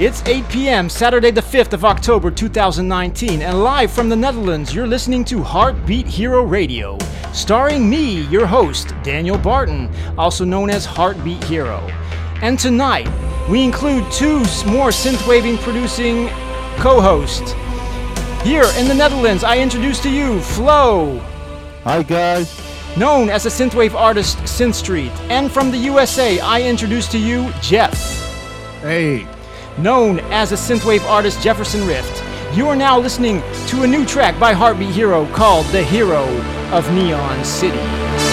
It's 8 p.m., Saturday, the 5th of October 2019, and live from the Netherlands, you're listening to Heartbeat Hero Radio, starring me, your host, Daniel Barton, also known as Heartbeat Hero. And tonight, we include two more synthwaving producing co hosts. Here in the Netherlands, I introduce to you Flo. Hi, guys. Known as the synthwave artist Synth Street. And from the USA, I introduce to you Jeff. Hey known as the synthwave artist Jefferson Rift. You are now listening to a new track by Heartbeat Hero called The Hero of Neon City.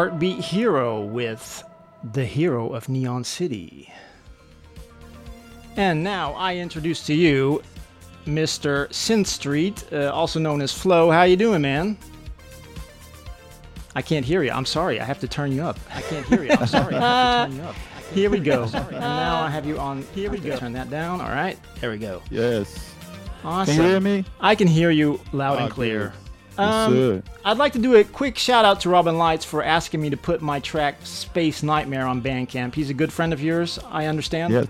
Heartbeat Hero with The Hero of Neon City. And now I introduce to you Mr. Synth Street, uh, also known as Flo. How you doing, man? I can't hear you. I'm sorry. I have to turn you up. I can't hear you. I'm sorry. I have to turn you up. Here we go. and now I have you on. Here we go. Turn that down. All right. There we go. Yes. Awesome. Can you hear me? I can hear you loud and clear. Yes, Um. I'd like to do a quick shout out to Robin Lights for asking me to put my track Space Nightmare on Bandcamp. He's a good friend of yours, I understand. Yes.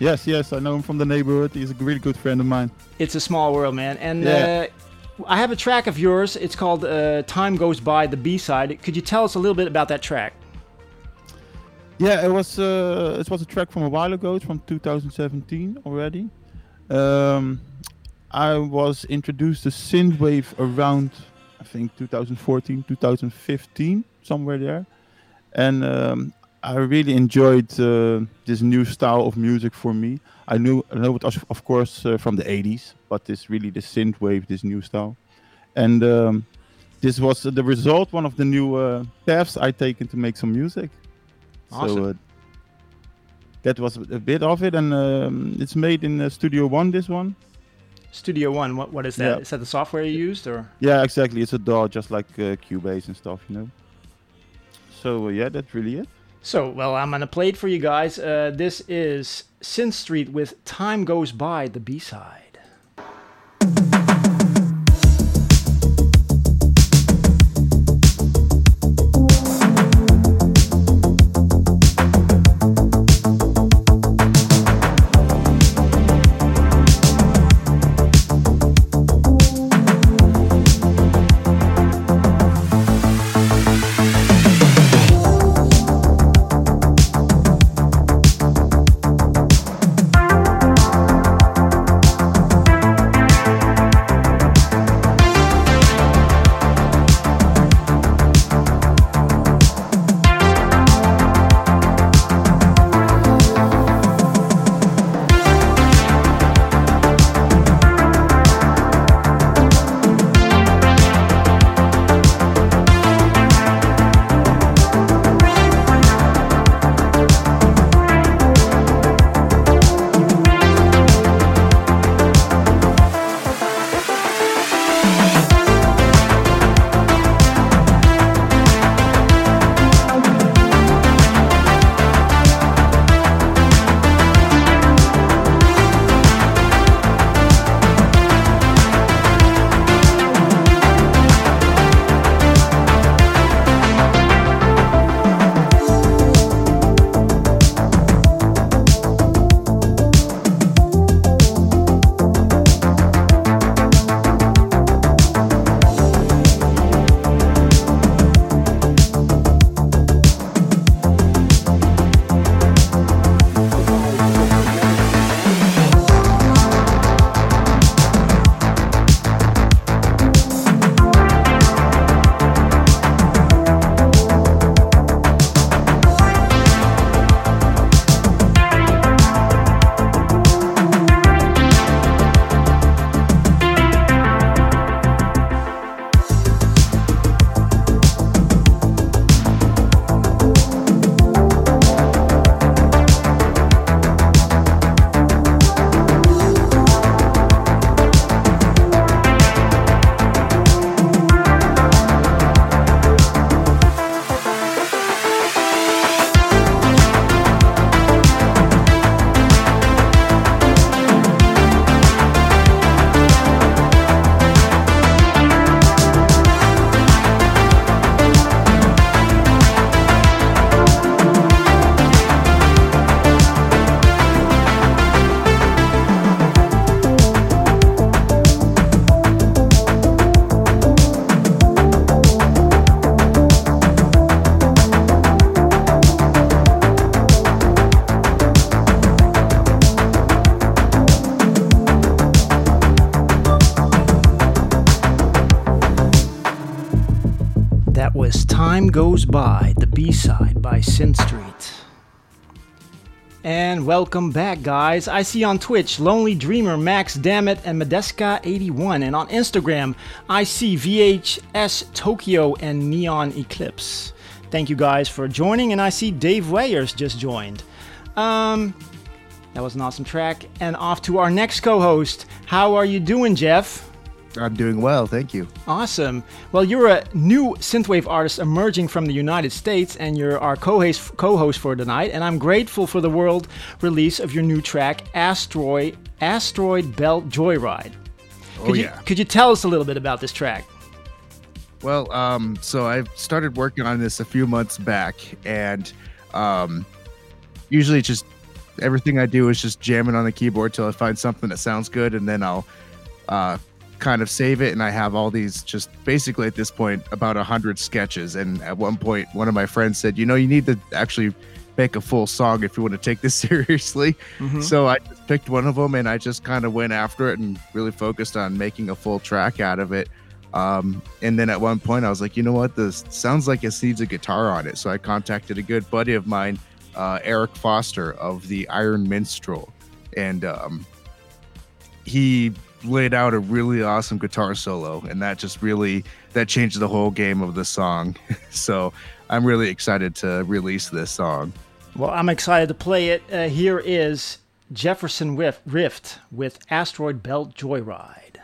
Yes, yes, I know him from the neighborhood. He's a really good friend of mine. It's a small world, man. And Yeah. uh, I have a track of yours. It's called uh, Time Goes By, the B side. Could you tell us a little bit about that track? Yeah, it was uh, it was a track from a while ago. It's from 2017 already. Um, I was introduced to synthwave around I think 2014, 2015, somewhere there, and um, I really enjoyed uh, this new style of music for me. I knew I know it was of course uh, from the 80s, but it's really the synthwave, this new style, and um, this was the result, one of the new uh, paths I taken to make some music. Awesome. So uh, that was a bit of it, and um, it's made in uh, Studio One. This one, Studio One, what, what is that? Yeah. Is that the software you used? or? yeah, exactly. It's a DAW, just like uh, Cubase and stuff, you know. So uh, yeah, that's really it. So, well, I'm going to play it for you guys. Uh, this is Synth Street with Time Goes By, the B side. Goes By, the B side by Synth Street. And welcome back, guys. I see on Twitch Lonely Dreamer, Max Dammit, and Medeska81. And on Instagram, I see VHS Tokyo and Neon Eclipse. Thank you guys for joining, and I see Dave Wayers just joined. Um, that was an awesome track. And off to our next co host. How are you doing, Jeff? I'm doing well, thank you. Awesome. Well, you're a new synthwave artist emerging from the United States, and you're our co-host, co-host for tonight. And I'm grateful for the world release of your new track, Asteroid Asteroid Belt Joyride. Could oh you, yeah. Could you tell us a little bit about this track? Well, um, so I started working on this a few months back, and um, usually just everything I do is just jamming on the keyboard till I find something that sounds good, and then I'll uh, kind of save it. And I have all these just basically at this point about a hundred sketches. And at one point, one of my friends said, "You know, you need to actually make a full song if you want to take this seriously." Mhm. So I just picked one of them, and I just kind of went after it and really focused on making a full track out of it. Um, and then at one point, I was like, you know what, this sounds like it needs a guitar on it. So I contacted a good buddy of mine, uh, Eric Foster of the Iron Minstrel, and um, he laid out a really awesome guitar solo, and that just really that changed the whole game of the song. so I'm really excited to release this song. Well, I'm excited to play it. Uh, here is Jefferson Rift, Rift with Asteroid Belt Joyride.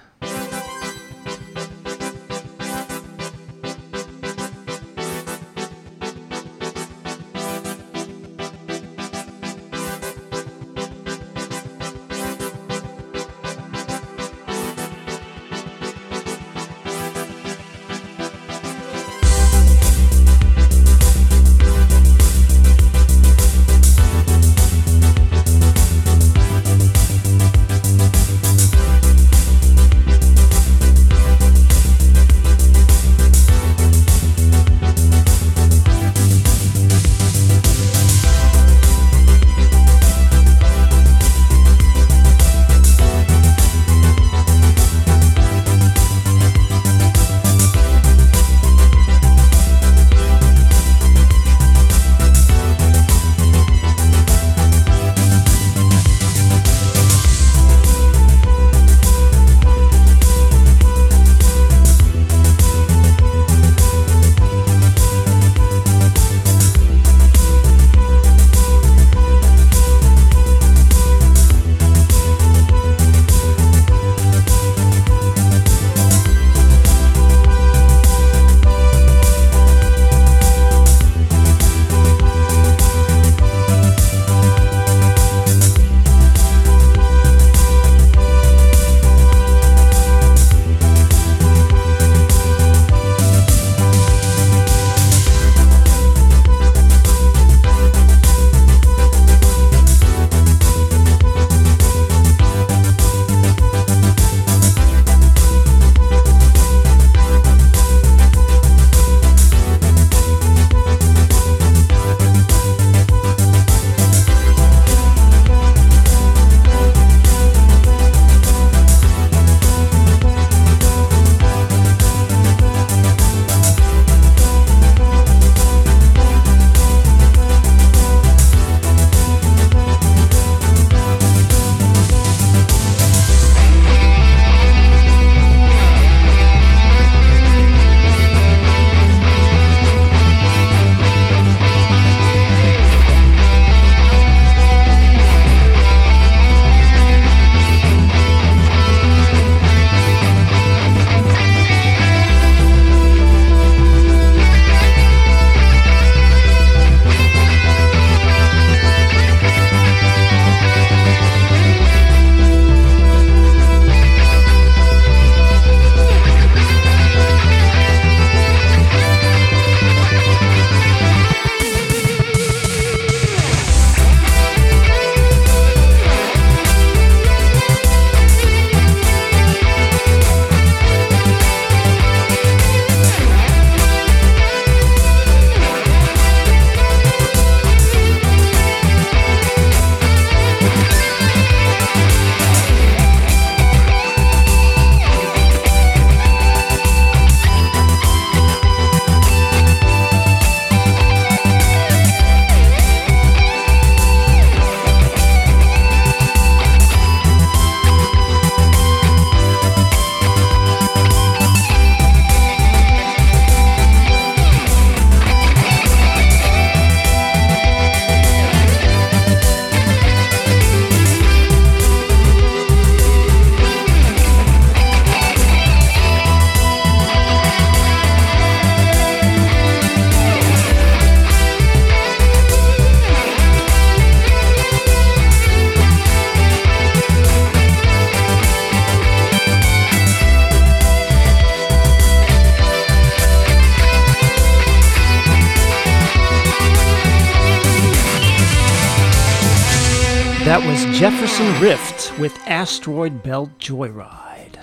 Jefferson Rift with Asteroid Belt Joyride.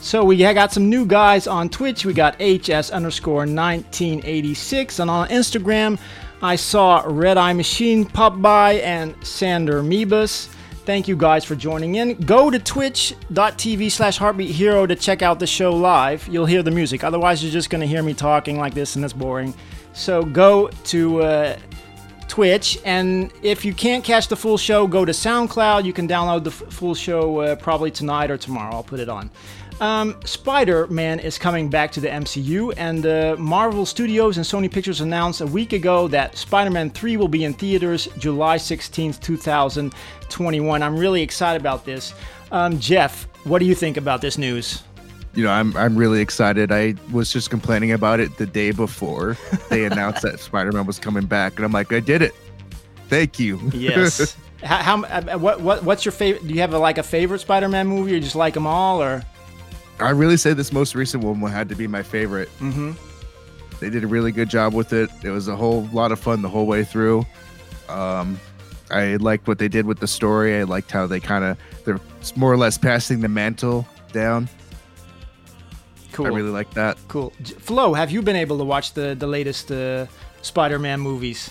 So we got some new guys on Twitch. We got HS underscore 1986. And on Instagram, I saw Red Eye Machine pop by and Sander Mebus. Thank you guys for joining in. Go to twitch.tv slash heartbeat hero to check out the show live. You'll hear the music. Otherwise, you're just going to hear me talking like this and it's boring. So go to uh, Twitch. And if you can't catch the full show, go to SoundCloud. You can download the f- full show uh, probably tonight or tomorrow. I'll put it on. Um, Spider Man is coming back to the MCU, and uh, Marvel Studios and Sony Pictures announced a week ago that Spider Man 3 will be in theaters July 16th, 2021. I'm really excited about this. Um, Jeff, what do you think about this news? You know, I'm I'm really excited. I was just complaining about it the day before they announced that Spider-Man was coming back, and I'm like, I did it. Thank you. Yes. how, how uh, what what what's your favorite? Do you have a, like a favorite Spider-Man movie, or just like them all, or? I really say this most recent one had to be my favorite. Mm-hmm. They did a really good job with it. It was a whole lot of fun the whole way through. Um, I liked what they did with the story. I liked how they kind of they're more or less passing the mantle down. Cool. I really like that. Cool. Flo, have you been able to watch the the latest uh, Spider-Man movies?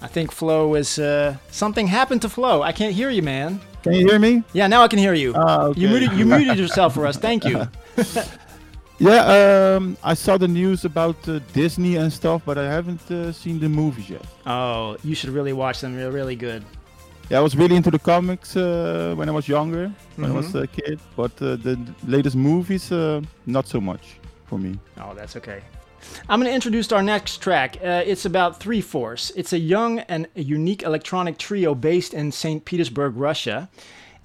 I think Flo is uh, something happened to Flo. I can't hear you, man. Can you hear me? Yeah, now I can hear you. Ah, okay. You muted you muted yourself for us. Thank you. Yeah, um, I saw the news about uh, Disney and stuff, but I haven't uh, seen the movies yet. Oh, you should really watch them. They're really good. Yeah, I was really into the comics uh, when I was younger, when I was Mhm. a kid, but uh, the latest movies, uh, not so much for me. Oh, that's okay. I'm going to introduce our next track. Uh, it's about Three Force. It's a young and unique electronic trio based in St. Petersburg, Russia.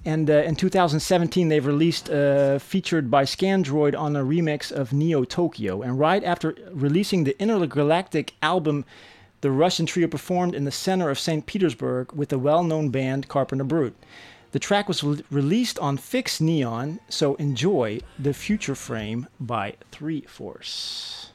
And uh, in 2017, they've released uh, featured by Scandroid on a remix of Neo Tokyo. And right after releasing the Intergalactic album, the Russian trio performed in the center of St. Petersburg with the well known band Carpenter Brut. The track was re- released on Fixt Neon, so enjoy The Future Frame by Three Force.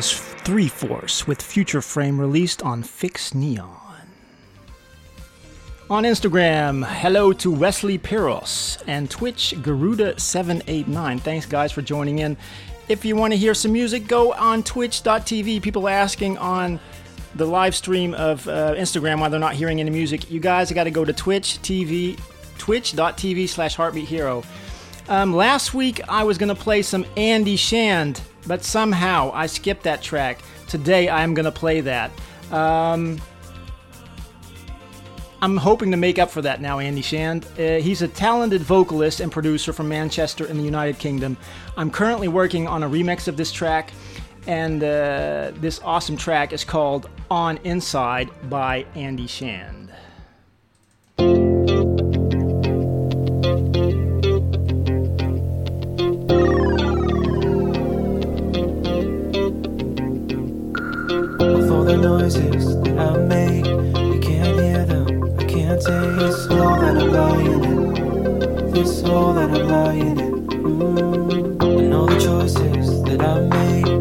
Was Three Force with Future Frame released on Fixt Neon. On Instagram, hello to Wesley Piros and Twitch Garuda789. Thanks, guys, for joining in. If you want to hear some music, go on twitch.tv. People asking on the live stream of uh, Instagram why they're not hearing any music. You guys got to go to Twitch TV, twitch.tv slash heartbeat hero. Um, last week, I was going to play some Andy Shand but somehow I skipped that track. Today I'm gonna play that. Um, I'm hoping to make up for that now, Andy Shand. Uh, he's a talented vocalist and producer from Manchester in the United Kingdom. I'm currently working on a remix of this track, and uh, this awesome track is called On Inside by Andy Shand. This that I'm lying in. Mm. And all the choices that I made,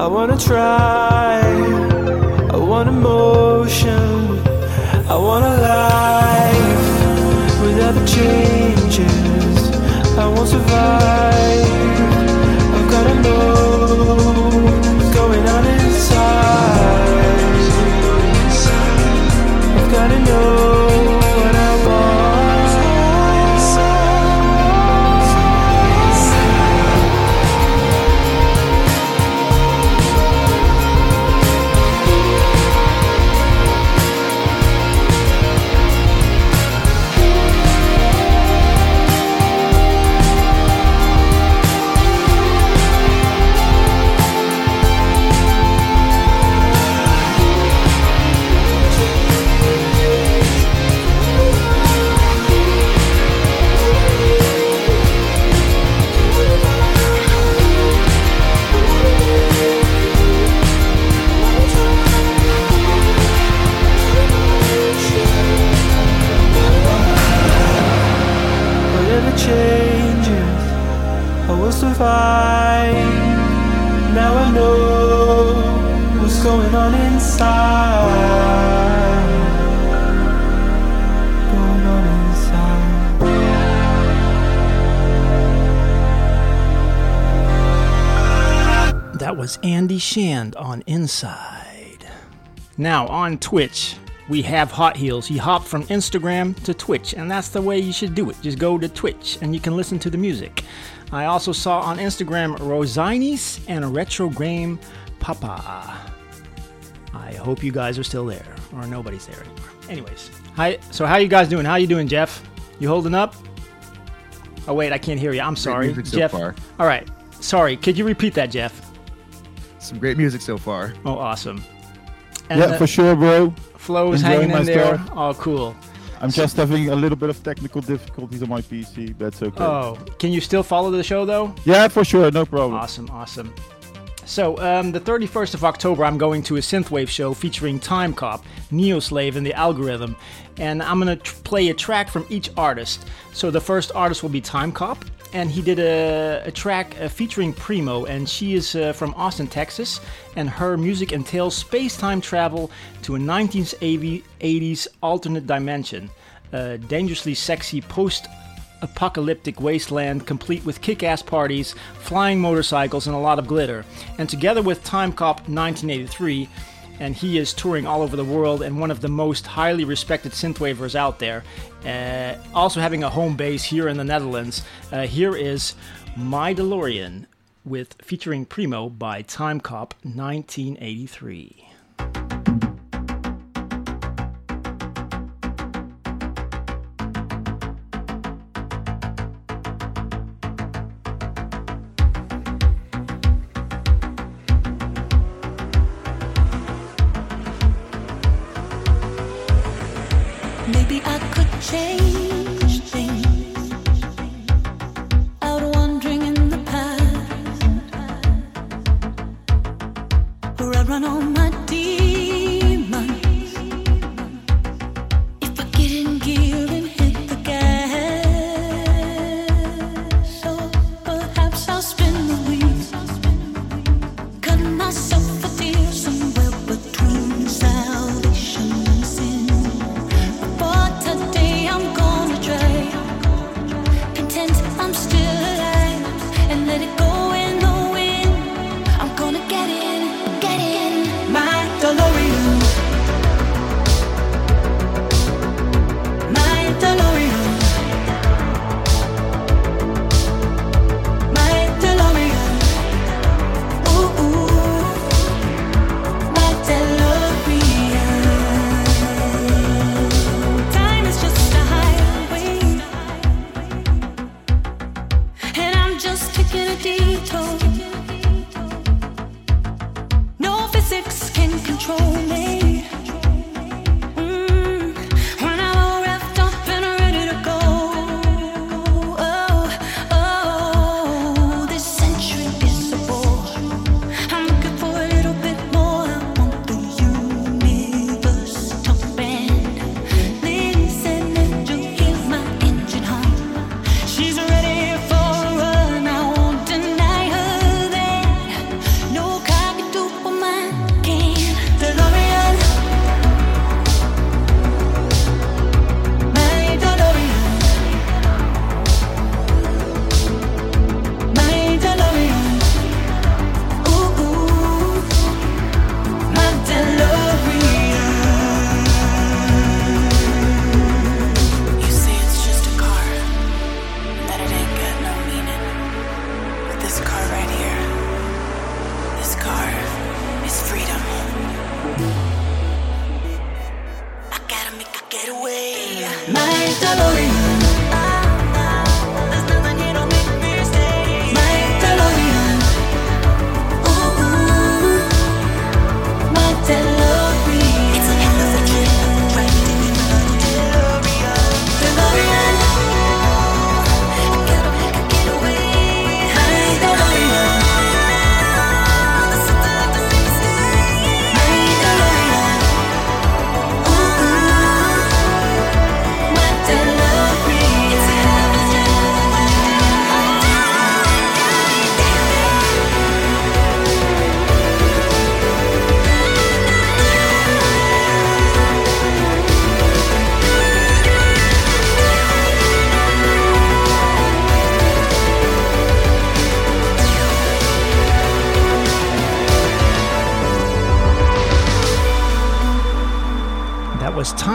I wanna try, I want emotion, I want a life without the changes. I won't survive. I've gotta know. Shand on Inside. Now, on Twitch, we have Hot Heels. He hopped from Instagram to Twitch, and that's the way you should do it. Just go to Twitch and you can listen to the music. I also saw on Instagram Rosinis and Retro Game Papa. I hope you guys are still there, or nobody's there anymore. Anyways, hi. So how you guys doing? How you doing, Jeff? You holding up? Oh wait, I can't hear you. I'm sorry, so Jeff. far. All right. Sorry. Could you repeat that, Jeff? Some great music so far. Oh, awesome. And yeah, uh, for sure, bro. Flo is enjoying hanging in my there. stuff. Oh, cool. I'm just having a little bit of technical difficulties on my PC. That's okay. Oh, can you still follow the show though? Yeah, for sure, no problem. Awesome, awesome. So, um, the 31st of October, I'm going to a synthwave show featuring Timecop, Neoslave, and the Algorithm, and I'm gonna tr- play a track from each artist. So, the first artist will be Timecop, and he did a, a track uh, featuring Primo, and she is uh, from Austin, Texas, and her music entails space-time travel to a 1980s alternate dimension, a dangerously sexy post apocalyptic wasteland complete with kick ass parties, flying motorcycles, and a lot of glitter. And together with Timecop1983, and he is touring all over the world and one of the most highly respected synthwavers out there, uh, also having a home base here in the Netherlands. Uh, here is My DeLorean with featuring Primo by Timecop1983.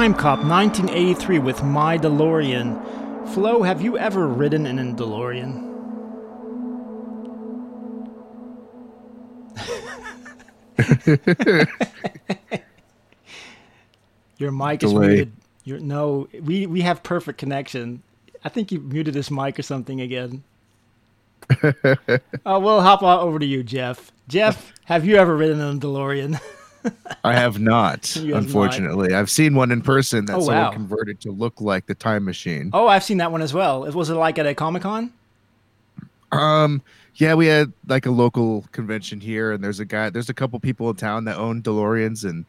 Timecop1983 with My DeLorean. Flo, have you ever ridden in a DeLorean? Your mic is Delay. muted. Your no, we we have perfect connection. I think you muted his mic or something again. uh, we'll hop on over to you, Jeff. Jeff, have you ever ridden in a DeLorean? I have not, have not. unfortunately. I've seen one in person that Oh, someone wow. converted to look like the time machine. oh, I've seen that one as well. It was it like at a Comic Con? Um, yeah, we had like a local convention here, and there's a guy, there's a couple people in town that own DeLoreans, and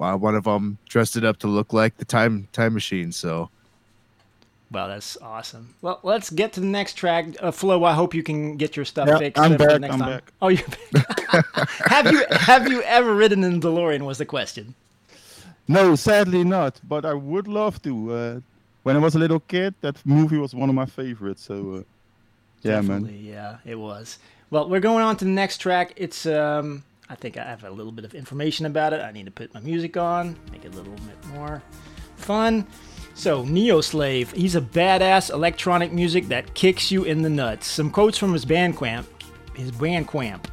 uh, one of them dressed it up to look like the time time machine. So Wow, that's awesome. Well, let's get to the next track. Uh, Flo, I hope you can get your stuff Yeah, fixed. I'm the back, Next I'm time. back. Oh, you have you have you ever ridden in a DeLorean? Was the question. No, sadly not. But I would love to. Uh, when I was a little kid, that movie was one of my favorites. So, uh, yeah, man. Yeah, it was. Well, we're going on to the next track. It's um, I think I have a little bit of information about it. I need to put my music on, make it a little bit more fun. So, Neo Slave, he's a badass electronic music that kicks you in the nuts. Some quotes from his Bandcamp, his Bandcamp.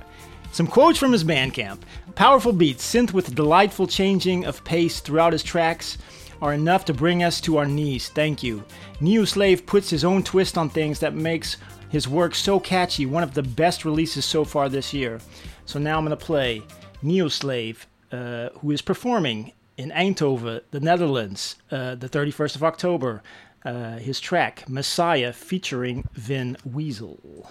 Some quotes from his Bandcamp. Powerful beats, synth with delightful changing of pace throughout his tracks, are enough to bring us to our knees. Thank you. Neo Slave puts his own twist on things that makes his work so catchy, one of the best releases so far this year. So now I'm going to play Neo Slave, uh, who is performing in Eindhoven, the Netherlands, uh, the 31st of October. Uh, his track, Messiah, featuring Vin Weasel.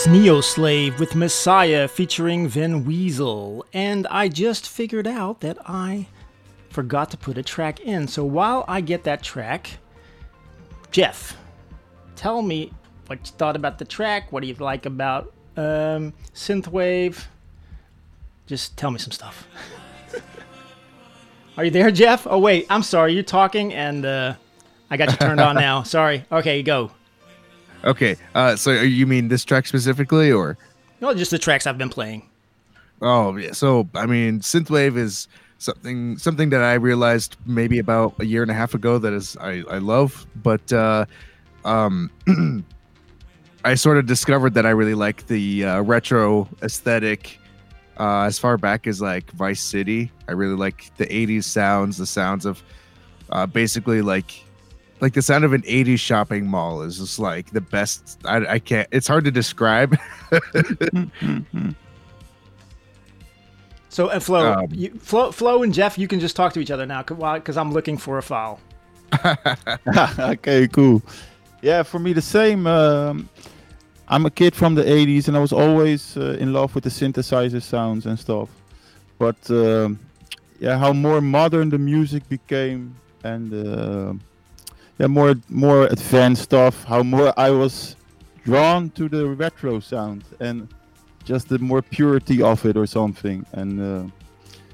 Was Neo Slave with Messiah featuring Vin Weasel. And I just figured out that I forgot to put a track in. So while I get that track, Jeff, tell me what you thought about the track. What do you like about um, Synthwave? Just tell me some stuff. Are you there, Jeff? Oh, wait, I'm sorry. You're talking and uh, I got you turned on now. Sorry. Okay, go. Okay, uh, so you mean this track specifically, or? No, just the tracks I've been playing. Oh yeah. So I mean, synthwave is something something that I realized maybe about a year and a half ago that is I I love, but uh, um, I sort of discovered that I really like the uh, retro aesthetic. Uh, as far back as like Vice City, I really like the '80s sounds, the sounds of uh, basically like like the sound of an 80s shopping mall is just like the best i, I can't it's hard to describe So, and Flo, Um, you, Flo, Flo and Jeff, you can just talk to each other now because I'm looking for a file. okay, cool. Yeah, for me the same. Um, I'm a kid from the 80s and I was always uh, in love with the synthesizer sounds and stuff. But um, yeah, how more modern the music became and uh, yeah, more more advanced stuff. How more I was drawn to the retro sound and just the more purity of it or something. And uh,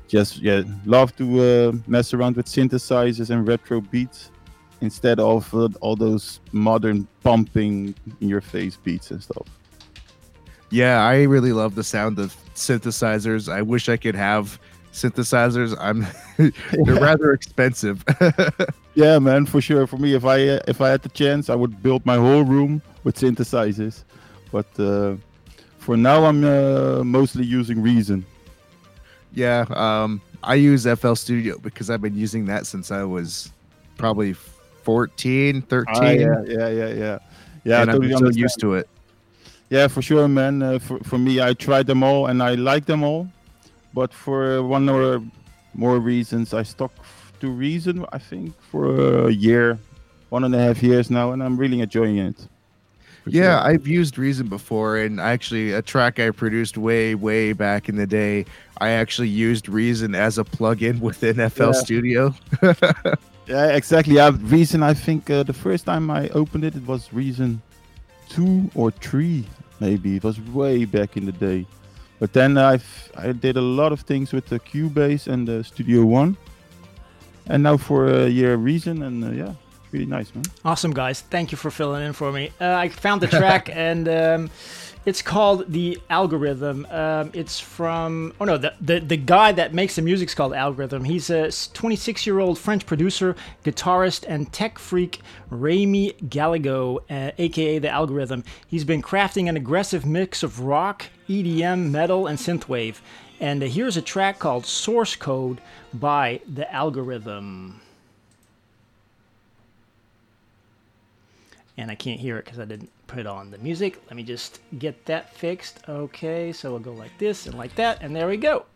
just yeah, love to uh, mess around with synthesizers and retro beats instead of uh, all those modern pumping in your face beats and stuff. yeah i really love the sound of synthesizers i wish i could have synthesizers i'm they're rather expensive Yeah, man, for sure. For me, if I uh, if I had the chance, I would build my whole room with synthesizers. But uh, for now, I'm uh, mostly using Reason. yeah um i use fl studio because i've been using that since i was probably 14 13 Ah, yeah, yeah, yeah, yeah. Yeah, I and i'm totally so used to it Yeah, for sure, man. Uh, for, for me, I tried them all and I like them all. But for one or more reasons, I stuck to Reason, I think, for a year, one and a half years now, and I'm really enjoying it. Yeah, sure. I've used Reason before, and actually, a track I produced way, way back in the day, I actually used Reason as a plugin within FL Yeah. Studio. Yeah, exactly. Yeah, Reason. I think uh, the first time I opened it, it was Reason two or three, maybe. It was way back in the day. But then I've I did a lot of things with the Cubase and the Studio One, and now for a year Reason, and uh, yeah, it's really nice, man. Awesome, guys. Thank you for filling in for me. Uh, I found the track, and um, it's called The Algorithm. Um, it's from, oh no, the, the, the guy that makes the music's called Algorithm. He's a 26 year old French producer, guitarist, and tech freak, Rémi Gallego, uh, aka The Algorithm. He's been crafting an aggressive mix of rock, EDM, metal, and synthwave. And uh, here's a track called Source Code by The Algorithm. and I can't hear it because I didn't put on the music. Let me just get that fixed. Okay, so we'll go like this and like that, and there we go.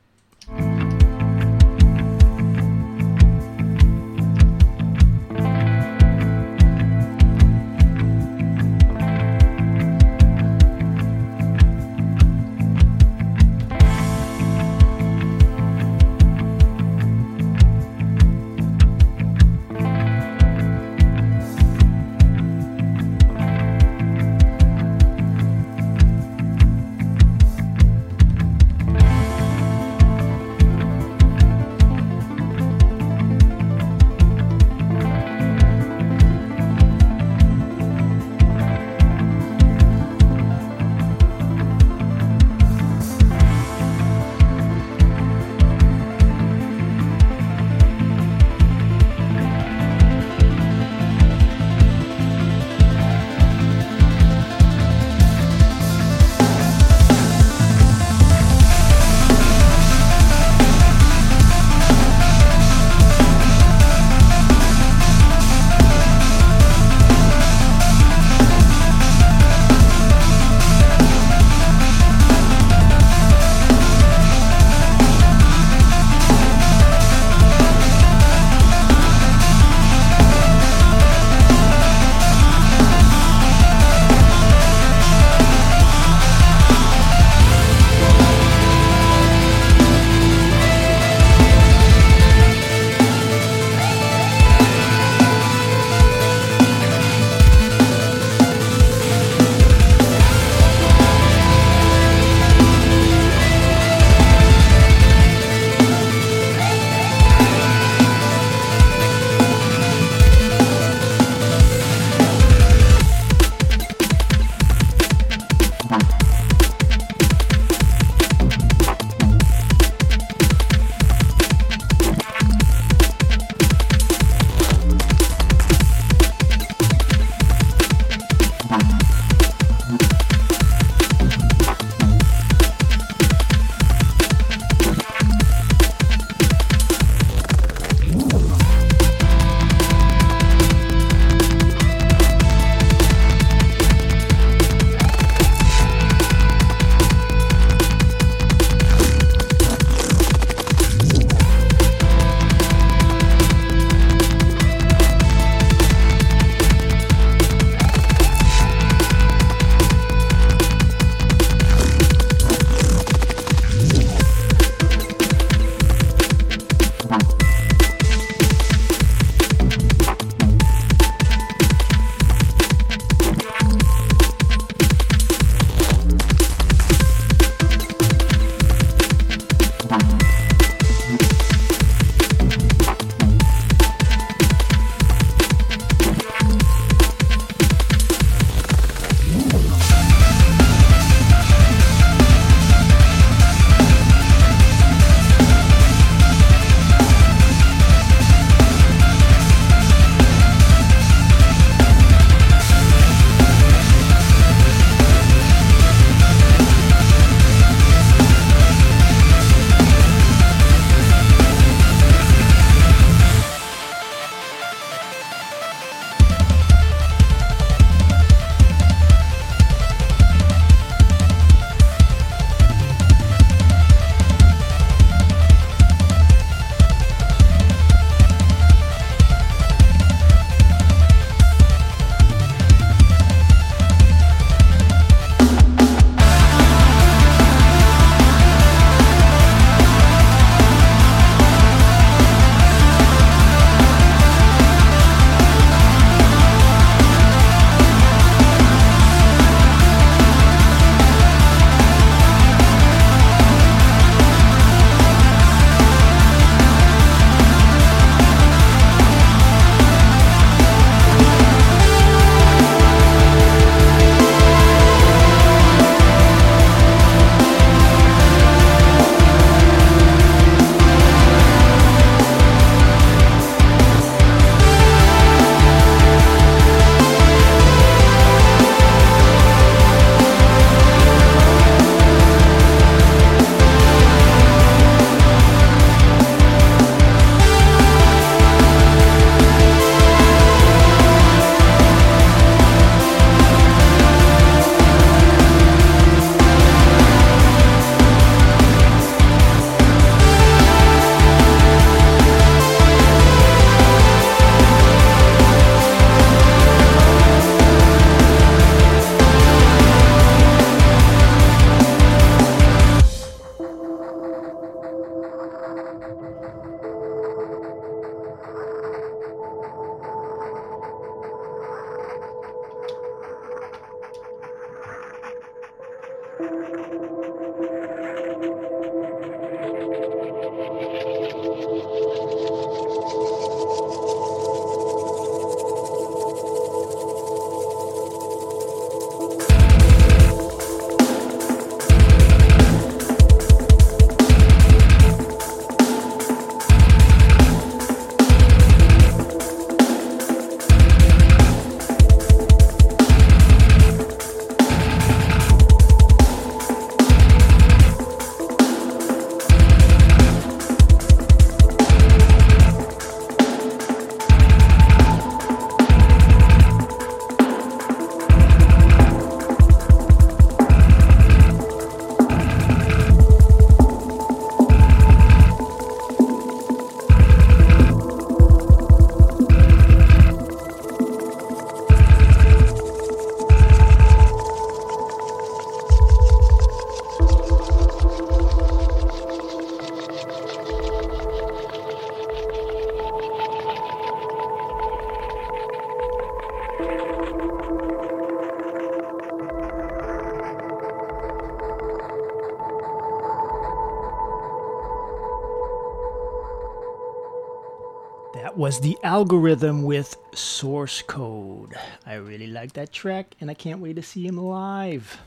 Was the algorithm with source code. I really like that track, and I can't wait to see him live.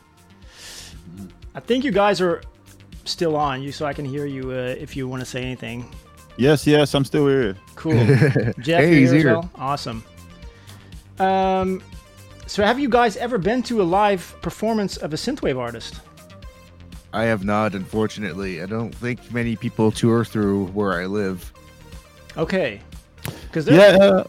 I think you guys are still on you, so I can hear you uh, if you want to say anything. Yes, yes, I'm still here. Cool. Jeff, Hey, you he's here as here. well? Awesome. Um, so have you guys ever been to a live performance of a synthwave artist? I have not, unfortunately. I don't think many people tour through where I live. Okay. Because Yeah, uh,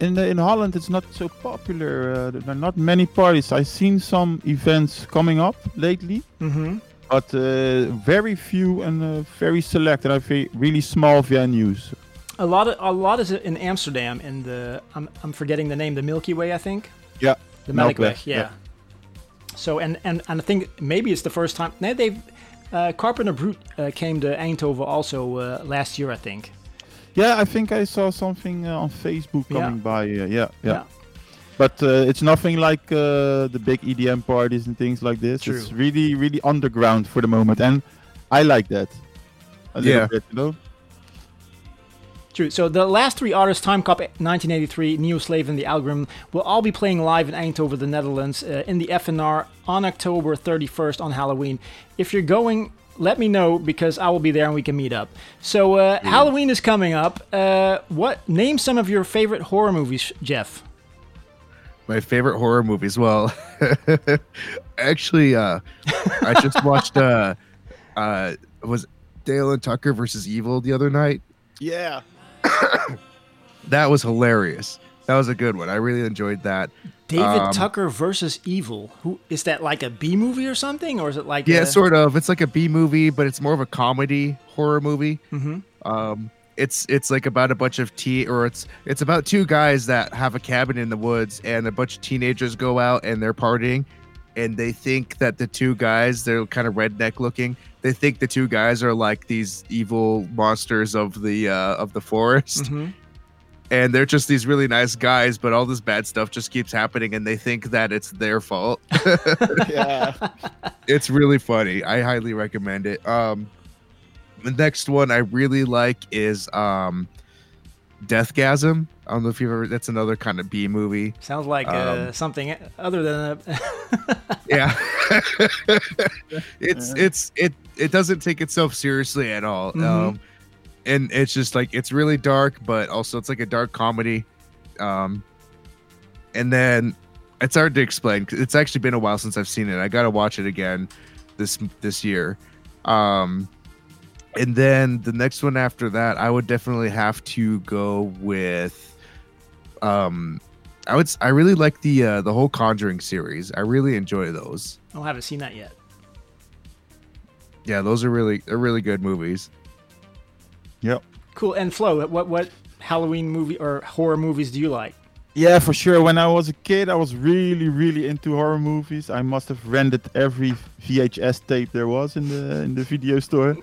in the, in Holland it's not so popular. Uh, there are not many parties. I've seen some events coming up lately, hmm but uh, very few and uh, very select. And I think really small venues. a lot of a lot is in Amsterdam in the I'm I'm forgetting the name the Milky Way I think Yeah, the Melkweg, Melkweg yeah. yeah. So and, and and I think maybe it's the first time. No, they've uh, Carpenter Brut uh, came to Eindhoven also uh, last year I think. Yeah. I think I saw something uh, on Facebook coming by. Yeah, yeah, Yeah. But uh, it's nothing like uh, the big EDM parties and things like this. True. It's really, really underground for the moment, and I like that. A little Yeah. bit, you know. True. So the last three artists, Timecop1983, Neo Slave, and the Algorithm, will all be playing live in Eindhoven, the Netherlands, uh, in the Effenaar on October 31st on Halloween. If you're going, let me know because I will be there and we can meet up. So uh, Halloween is coming up. Uh, what name some of your favorite horror movies, Jeff? My favorite horror movies. Well, actually, uh, I just watched uh, uh, was Dale and Tucker versus Evil the other night. Yeah. That was hilarious. That was a good one. I really enjoyed that. David Um, Tucker versus Evil. Who is that? Like a B movie or something, or is it like Yeah, a, sort of. It's like a B movie, but it's more of a comedy horror movie. Mhm. Um, it's it's like about a bunch of tea, or it's it's about two guys that have a cabin in the woods, and a bunch of teenagers go out and they're partying, and they think that the two guys, they're kind of redneck looking. They think the two guys are like these evil monsters of the uh, of the forest, Mhm. And they're just these really nice guys, but all this bad stuff just keeps happening, and they think that it's their fault. yeah. it's really funny. I highly recommend it. Um, the next one I really like is um, Deathgasm. I don't know if you've ever. That's another kind of B movie. Sounds like uh, Um, something other than a. Yeah, it's it's it it doesn't take itself seriously at all. Mhm. Um, and it's just like it's really dark, but also it's like a dark comedy. Um, and then it's hard to explain. 'cause It's actually been a while since I've seen it. I gotta watch it again this this year. Um, and then the next one after that, I would definitely have to go with. Um, I would. I really like the uh, the whole Conjuring series. I really enjoy those. I haven't seen that yet. Yeah, those are really they're really good movies. Cool. And Flo, what what Halloween movie or horror movies do you like? Yeah, for sure. When I was a kid, I was really, really into horror movies. I must have rented every VHS tape there was in the in the video store.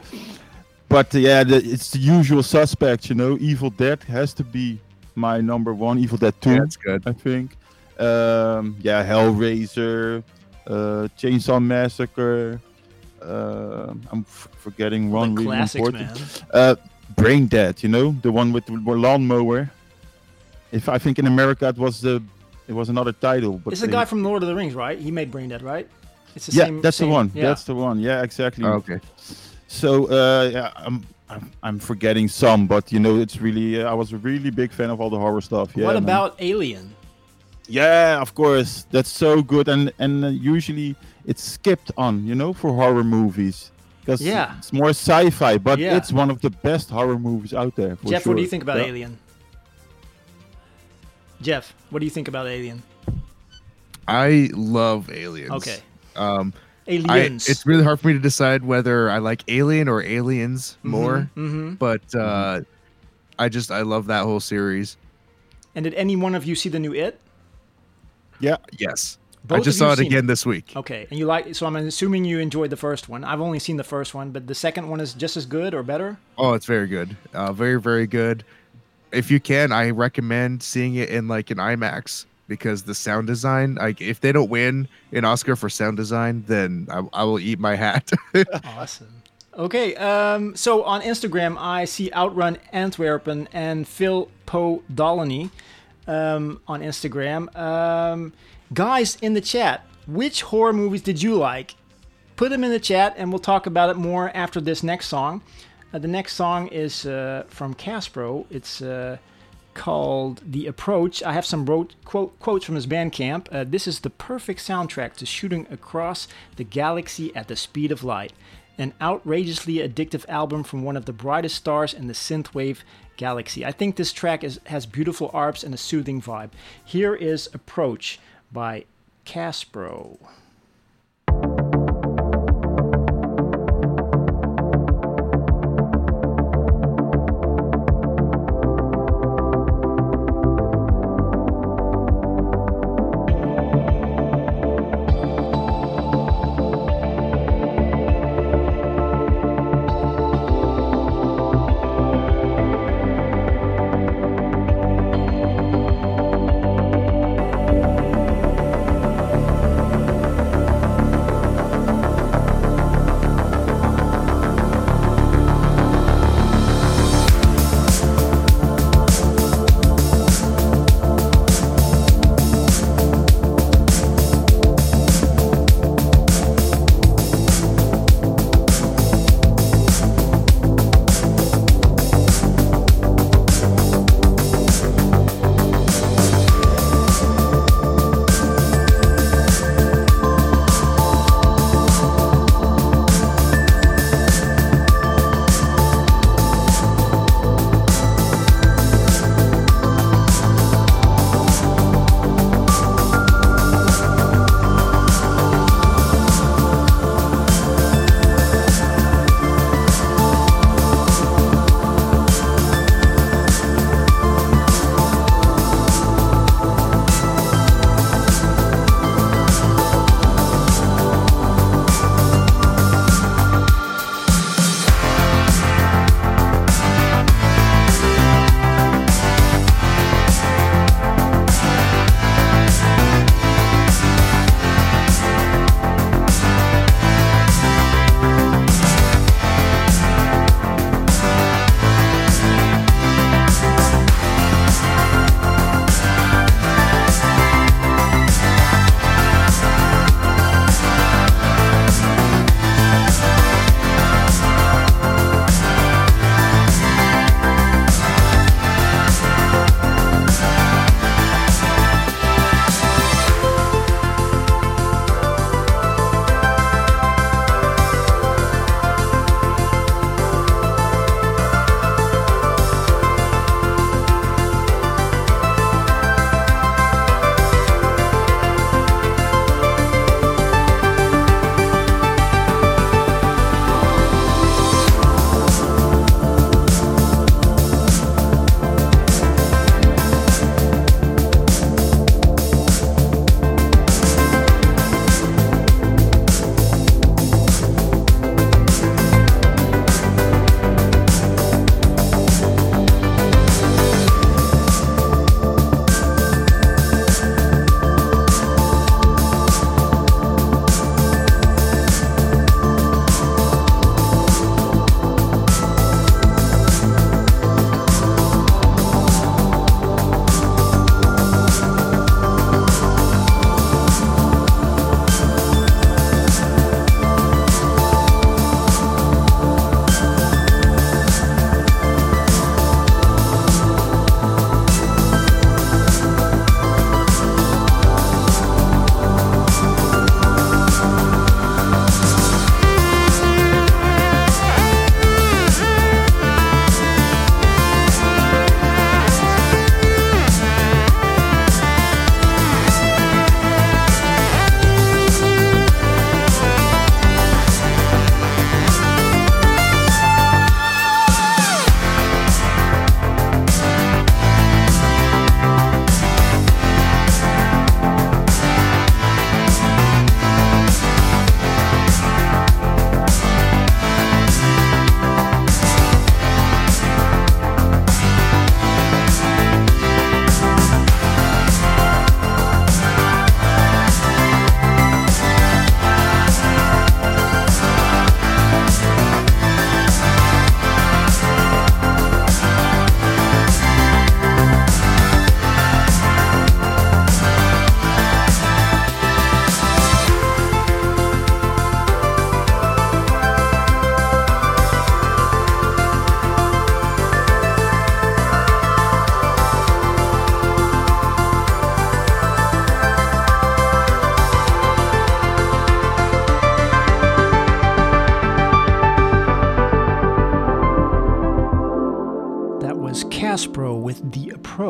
But uh, yeah, the, it's the usual suspects, you know. Evil Dead has to be my number one. Evil Dead Two, Yeah, that's good. I think. Um, yeah, Hellraiser, uh, Chainsaw Massacre. Uh, I'm f- forgetting one the really classics, important. man. Brain Dead, you know, the one with the lawnmower. If I think in America it was the, it was another title. But It's the they- guy from Lord of the Rings, right? He made Brain Dead, right? It's the yeah, same. that's same- the one. Yeah. That's the one. Yeah, exactly. Oh, okay. So uh, yeah, I'm, I'm I'm forgetting some, but you know, it's really uh, I was a really big fan of all the horror stuff. Yeah. what man. about Alien? Yeah, of course. That's so good, and and uh, usually it's skipped on, you know, for horror movies. Because Yeah. it's more sci-fi, but Yeah. it's one of the best horror movies out there. For Jeff, what do you think about Yeah. Alien? Jeff, what do you think about Alien? I love aliens. Okay. Um, I, Aliens. it's really hard for me to decide whether I like Alien or Aliens more, hmm but uh, I just I love that whole series. And did any one of you see the new It? Yeah. Yes, Both I just saw it again this week. Okay, and you like so I'm assuming you enjoyed the first one. I've only seen the first one, but the second one is just as good or better. Oh, it's very good. Uh, very very good. If you can, I recommend seeing it in like an IMAX because the sound design. Like if they don't win an Oscar for sound design, then I, I will eat my hat. Awesome. Okay, um, so on Instagram, I see Outrun Antwerpen and Phil Poe Dolany um, on Instagram. Um, guys in the chat, which horror movies did you like? Put them in the chat, and we'll talk about it more after this next song. Uh, the next song is uh, from Caspro. It's uh, called The Approach. I have some wrote, quote, quotes from his Bandcamp. Uh, this is the perfect soundtrack to shooting across the galaxy at the speed of light. An outrageously addictive album from one of the brightest stars in the synthwave galaxy. I think this track is, has beautiful arps and a soothing vibe. Here is Approach by Caspro.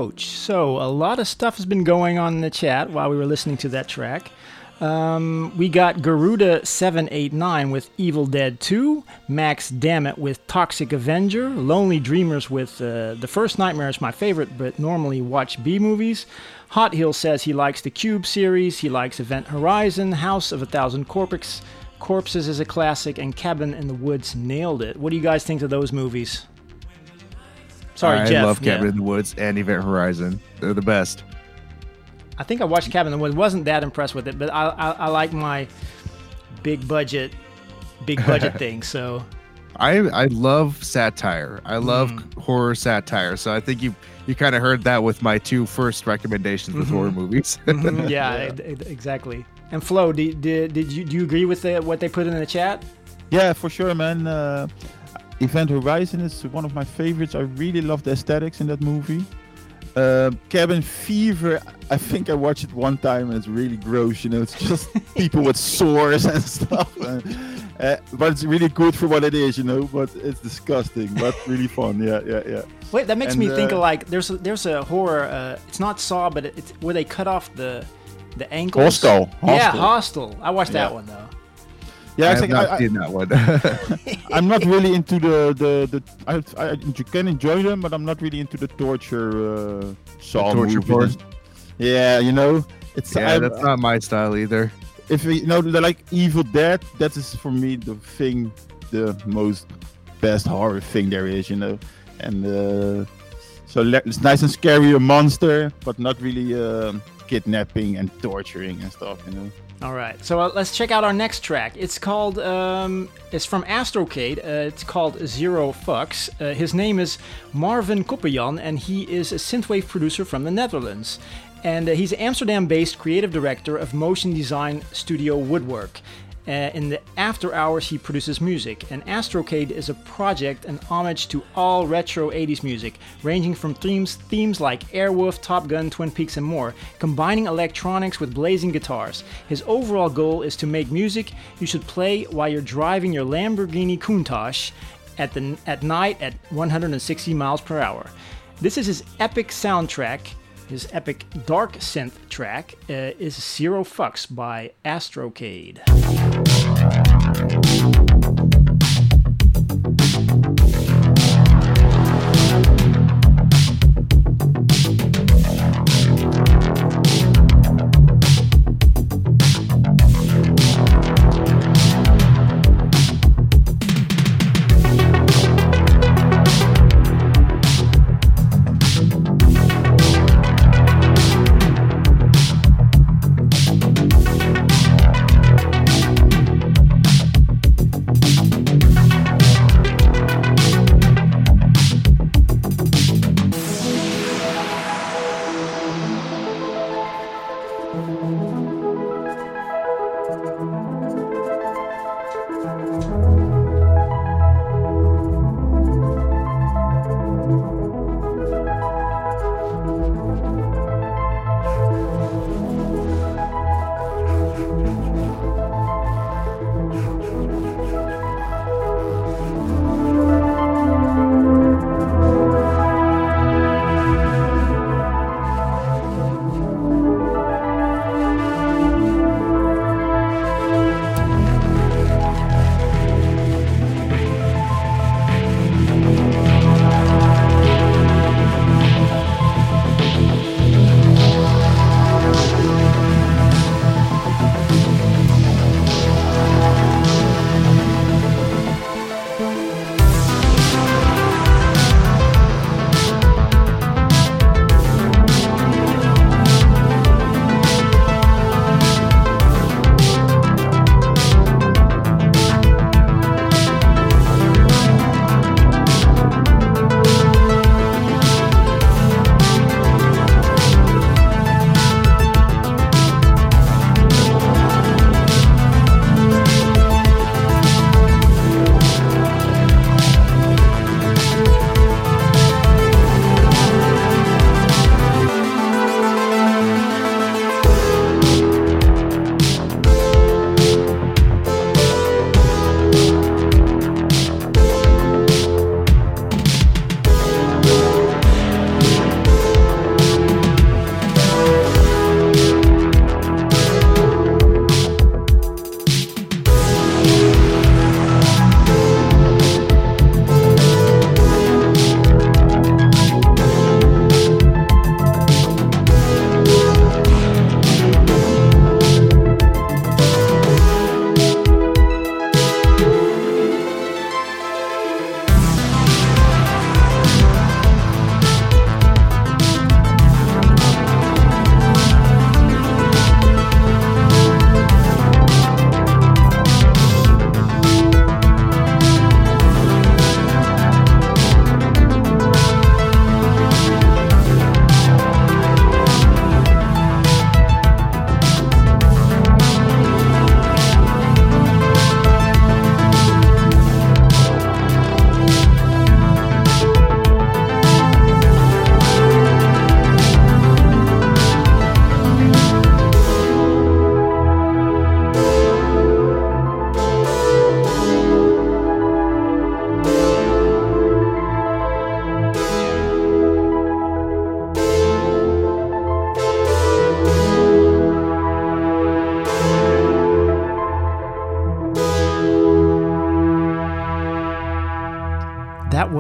Approach. So, a lot of stuff has been going on in the chat while we were listening to that track. Um, we got Garuda789 with Evil Dead 2, Max Dammit with Toxic Avenger, Lonely Dreamers with uh, The First Nightmare is my favorite, but normally watch B movies. Hot Hill says he likes the Cube series, he likes Event Horizon, House of a Thousand Corpses, Corpses is a classic, and Cabin in the Woods nailed it. What do you guys think of those movies? Sorry, Jeff. I Jeff. love Cabin yeah. in the Woods and Event Horizon. They're the best. I think I watched Cabin in the Woods. wasn't that impressed with it, but I, I, I like my big budget, big budget thing. So I I love satire. I love Mm. horror satire. So I think you you kind of heard that with my two first recommendations with horror movies. mhm, yeah, e- e- exactly. And Flo, did, did, did you do you agree with the, what they put in the chat? Yeah, for sure, man. Uh, Event Horizon is one of my favorites. I really love the aesthetics in that movie. Uh, Cabin Fever, I think I watched it one time and it's really gross. You know, it's just people with sores and stuff. And, uh, but it's really good for what it is, you know. But it's disgusting, but really fun. Yeah, yeah, yeah. Wait, that makes And, me think uh, of like there's a, there's a horror. Uh, it's not Saw, but it's where they cut off the the ankles. Hostel. Yeah, Hostel. Hostel. I watched that one though. Yeah, I like, not I, I, seen that one. I'm not really into the the the. I, I you can enjoy them, but I'm not really into the torture uh, Saw torture porn? Yeah, you know, it's yeah, I- that's not my style either. if you know they're like Evil Dead. That is for me the thing, the most best horror thing there is. You know, and uh, so it's nice and scary, a monster, but not really um kidnapping and torturing and stuff. You know. All right, so uh, let's check out our next track. It's called, um, it's from Astrocade. Uh, it's called Zero Fucks. Uh, his name is Marvin Koppejan, and he is a synthwave producer from the Netherlands. And uh, he's Amsterdam-based creative director of motion design studio Woodwork. Uh, in the after hours, he produces music, and Astrocade is a project, an homage to all retro 80s music, ranging from themes, themes like Airwolf, Top Gun, Twin Peaks, and more, combining electronics with blazing guitars. His overall goal is to make music you should play while you're driving your Lamborghini Countach at, the, at night at 160 miles per hour. This is his epic soundtrack. His epic dark synth track uh, is Zero Fucks by Astrocade.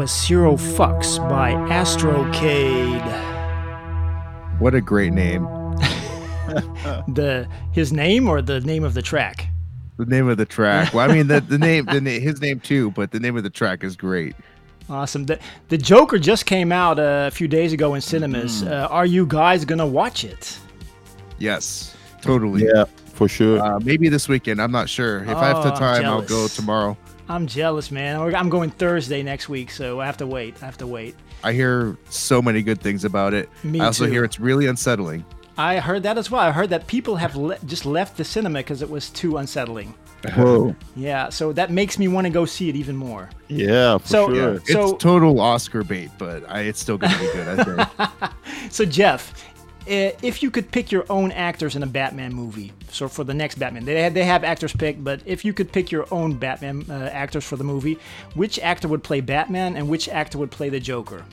Was Zero Fucks by Astrocade. What a great name. The his name or the name of the track? The name of the track. Well, I mean the, the name, the na- his name too, but the name of the track is great. Awesome. The, the Joker just came out uh, a few days ago in cinemas. Uh, are you guys gonna watch it? Yes, totally. Yeah, for sure. Uh, maybe this weekend. I'm not sure. If I have Oh, the I'm time, I'll go tomorrow. I'm jealous, man. I'm going Thursday next week, so I have to wait. I have to wait. I hear so many good things about it. Me I also too. hear it's really unsettling. I heard that as well. I heard that people have le- just left the cinema because it was too unsettling. Whoa. Yeah, so that makes me want to go see it even more. Yeah, for So- sure. It's So- total Oscar bait, but I, it's still going to be good. I think. So Jeff, i- if you could pick your own actors in a Batman movie, so for the next Batman, they have, they have actors picked, but if you could pick your own Batman uh, actors for the movie, which actor would play Batman and which actor would play the Joker?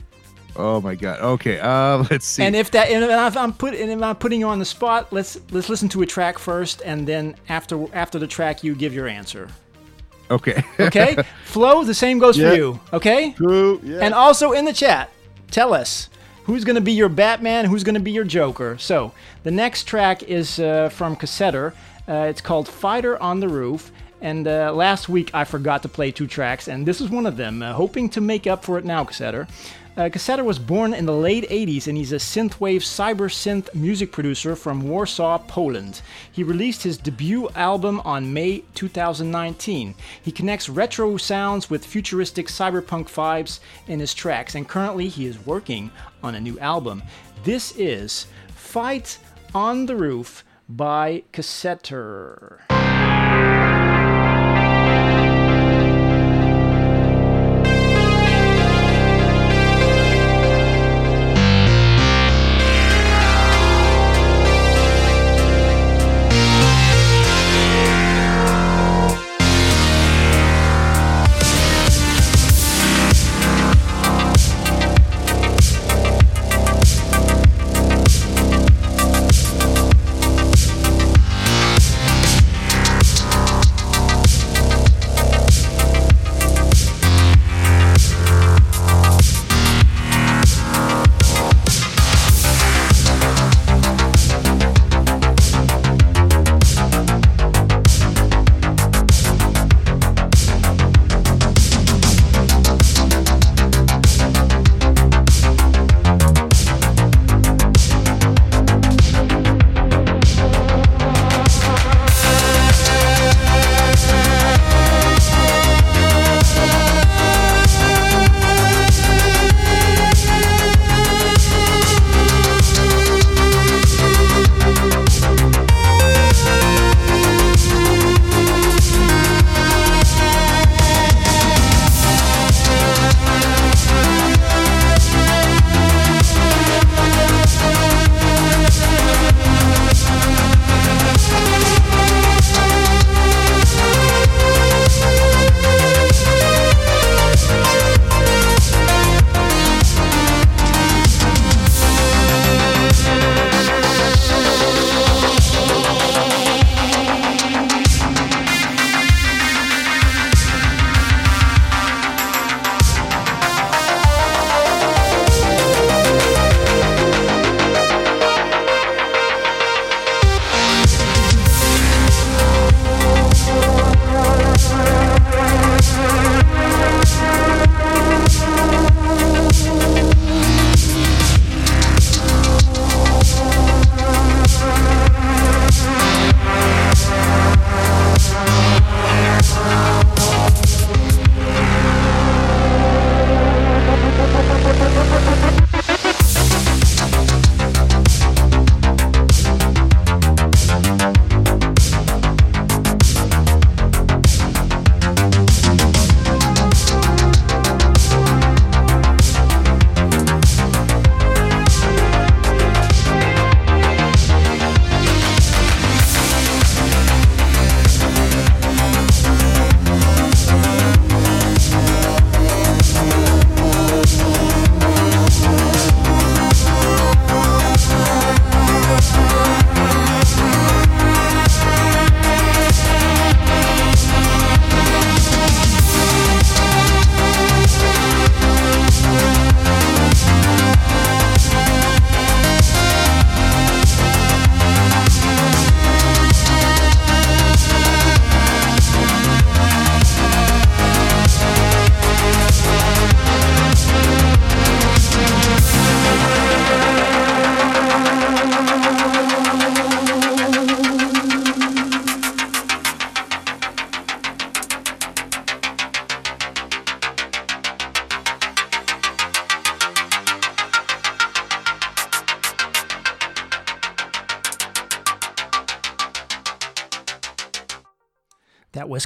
oh my god. Okay. Uh, let's see. And if that, and if I'm put, and if I'm putting you on the spot, let's let's listen to a track first, and then after after the track, you give your answer. okay. Okay, Flo, the same goes Yeah. for you. Okay, True. Yeah. and also in the chat, tell us who's going to be your Batman, who's going to be your Joker. So the next track is uh, from Cassetter. Uh, it's called Fighter on the Roof. And uh, last week I forgot to play two tracks, and this is one of them. Uh, hoping to make up for it now, Cassetter. Uh, was born in the late 80s and he's a synthwave cyber synth music producer from Warsaw, Poland. He released his debut album on May 2019. He connects retro sounds with futuristic cyberpunk vibes in his tracks, and currently he is working on a new album. This is Fight on the Roof by Cassetter.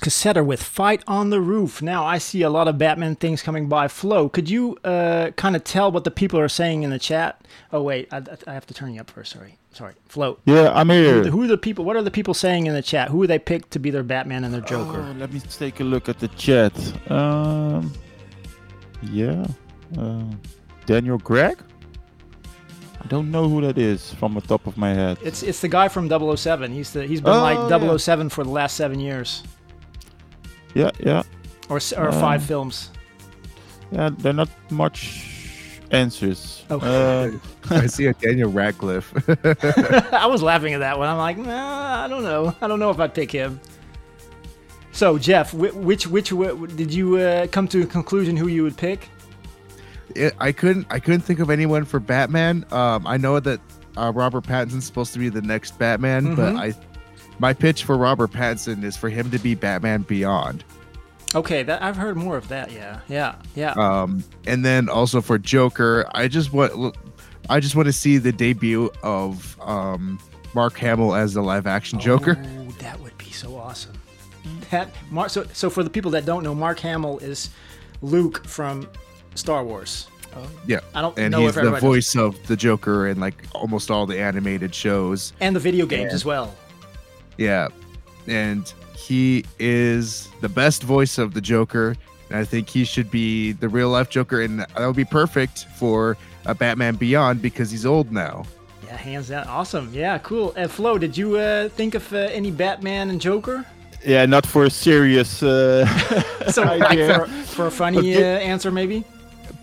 Cassetter with Fight on the Roof. Now, I see a lot of Batman things coming by. Flo, could you uh, kind of tell what the people are saying in the chat? Oh, wait, I, I have to turn you up first. Sorry. Sorry. Flo. Yeah, I'm Who, here. the- who are the people? What are the people saying in the chat? Who are they picked to be their Batman and their Joker? Oh, let me take a look at the chat. Um, yeah, uh, Daniel Gregg. I don't know who that is from the top of my head. It's it's the guy from 007. He's the he's been Oh, like yeah. 007 for the last seven years Yeah, yeah, or or Um, five films. yeah. They're not much answers. Oh. Uh, I see a Daniel Radcliffe. I was laughing at that one. I'm like, nah, I don't know. I don't know if I'd pick him. So Jeff, whi- which which did you uh, come to a conclusion who you would pick? it, I couldn't I couldn't think of anyone for Batman. Um, I know that uh, Robert Pattinson's supposed to be the next Batman, but Mhm. I my pitch for Robert Pattinson is for him to be Batman Beyond. Okay, that I've heard more of that. Yeah, yeah, yeah. Um, and then also for Joker, I just want I just want to see the debut of um, Mark Hamill as the live action Joker. Oh, that would be so awesome. That Mark. So so for the people that don't know, Mark Hamill is Luke from Star Wars. Yeah, I don't and know he's if the everybody knows. voice of the Joker in like almost all the animated shows. and the video games as well. Yeah. And he is the best voice of the Joker. And I think he should be the real life Joker. And that would be perfect for a Batman Beyond because he's old now. Yeah, hands down, awesome. Yeah, cool. And Flo, did you uh, think of uh, any Batman and Joker? yeah, not for a serious. Uh, So idea. for, for a funny Okay. uh, answer, maybe.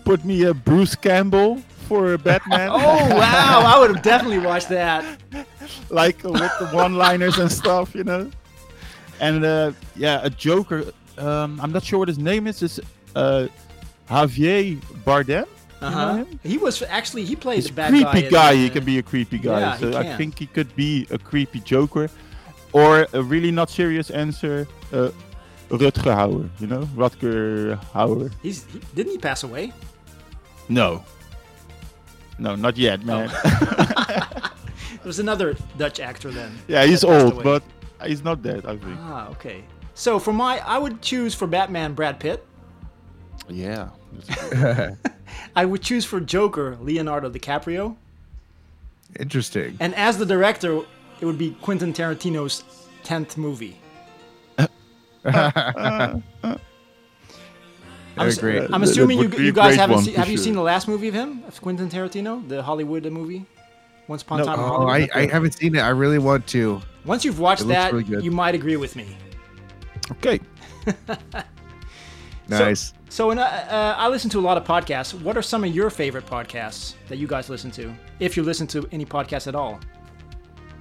put me a Bruce Campbell for a Batman. Oh wow, I would have definitely watched that. like with the one-liners and stuff, you know. And uh, yeah, a Joker. Um, I'm not sure what his name is. Is uh, Javier Bardem? Uh-huh. He was actually he plays a bad creepy guy. guy. He can be a creepy guy. yeah, so I think he could be a creepy Joker, or a really not serious answer. Uh, Rutger Hauer, you know, Rutger Hauer. He's he, didn't he pass away? No, no, not yet, man. It was another Dutch actor then. yeah, he's old, away. but he's not dead. I think. ah okay. So for my, I would choose for Batman Brad Pitt. Yeah. I would choose for Joker Leonardo DiCaprio, Interesting. and as the director, it would be Quentin Tarantino's tenth movie. I'm, great. I'm That- that assuming you, you guys haven't seen. for Have you seen the last movie of him, of Quentin Tarantino, the Hollywood movie, Once Upon a No. Time in Oh, I, I haven't seen it. I really want to. Once you've watched that, really you might agree with me. Okay. Nice. So, in, uh, uh, I listen to a lot of podcasts. What are some of your favorite podcasts that you guys listen to, if you listen to any podcasts at all?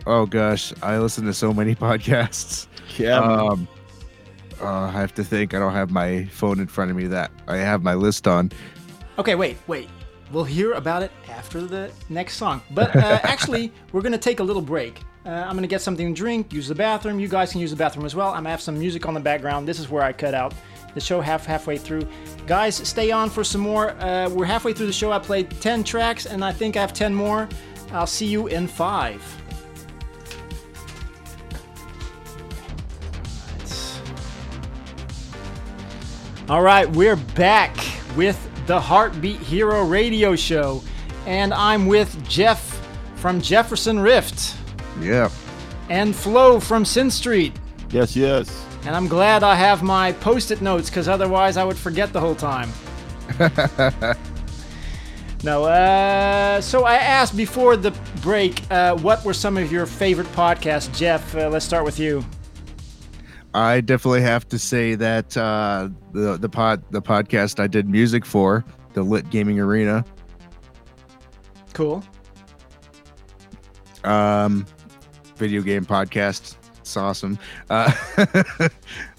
oh gosh, I listen to so many podcasts. Yeah. Um, uh, I have to think. I don't have my phone in front of me. That I have my list on. Okay, wait, wait. We'll hear about it after the next song. But uh, actually, we're going to take a little break. Uh, I'm going to get something to drink, use the bathroom. You guys can use the bathroom as well. I'm going to have some music on the background. This is where I cut out the show half halfway through. Guys, stay on for some more. Uh, we're halfway through the show. I played 10 tracks, and I think I have 10 more. I'll see you in five. All right, we're back with the Heartbeat Hero Radio Show, and I'm with Jeff from Jefferson Rift Yeah. and Flo from Synth Street. yes, yes. And I'm glad I have my post-it notes because otherwise I would forget the whole time. no, uh, so I asked before the break, uh, what were some of your favorite podcasts? Jeff, uh, let's start with you. I definitely have to say that uh, the the pod the podcast I did music for the Lit Gaming Arena. Cool. um video game podcast. It's awesome. Uh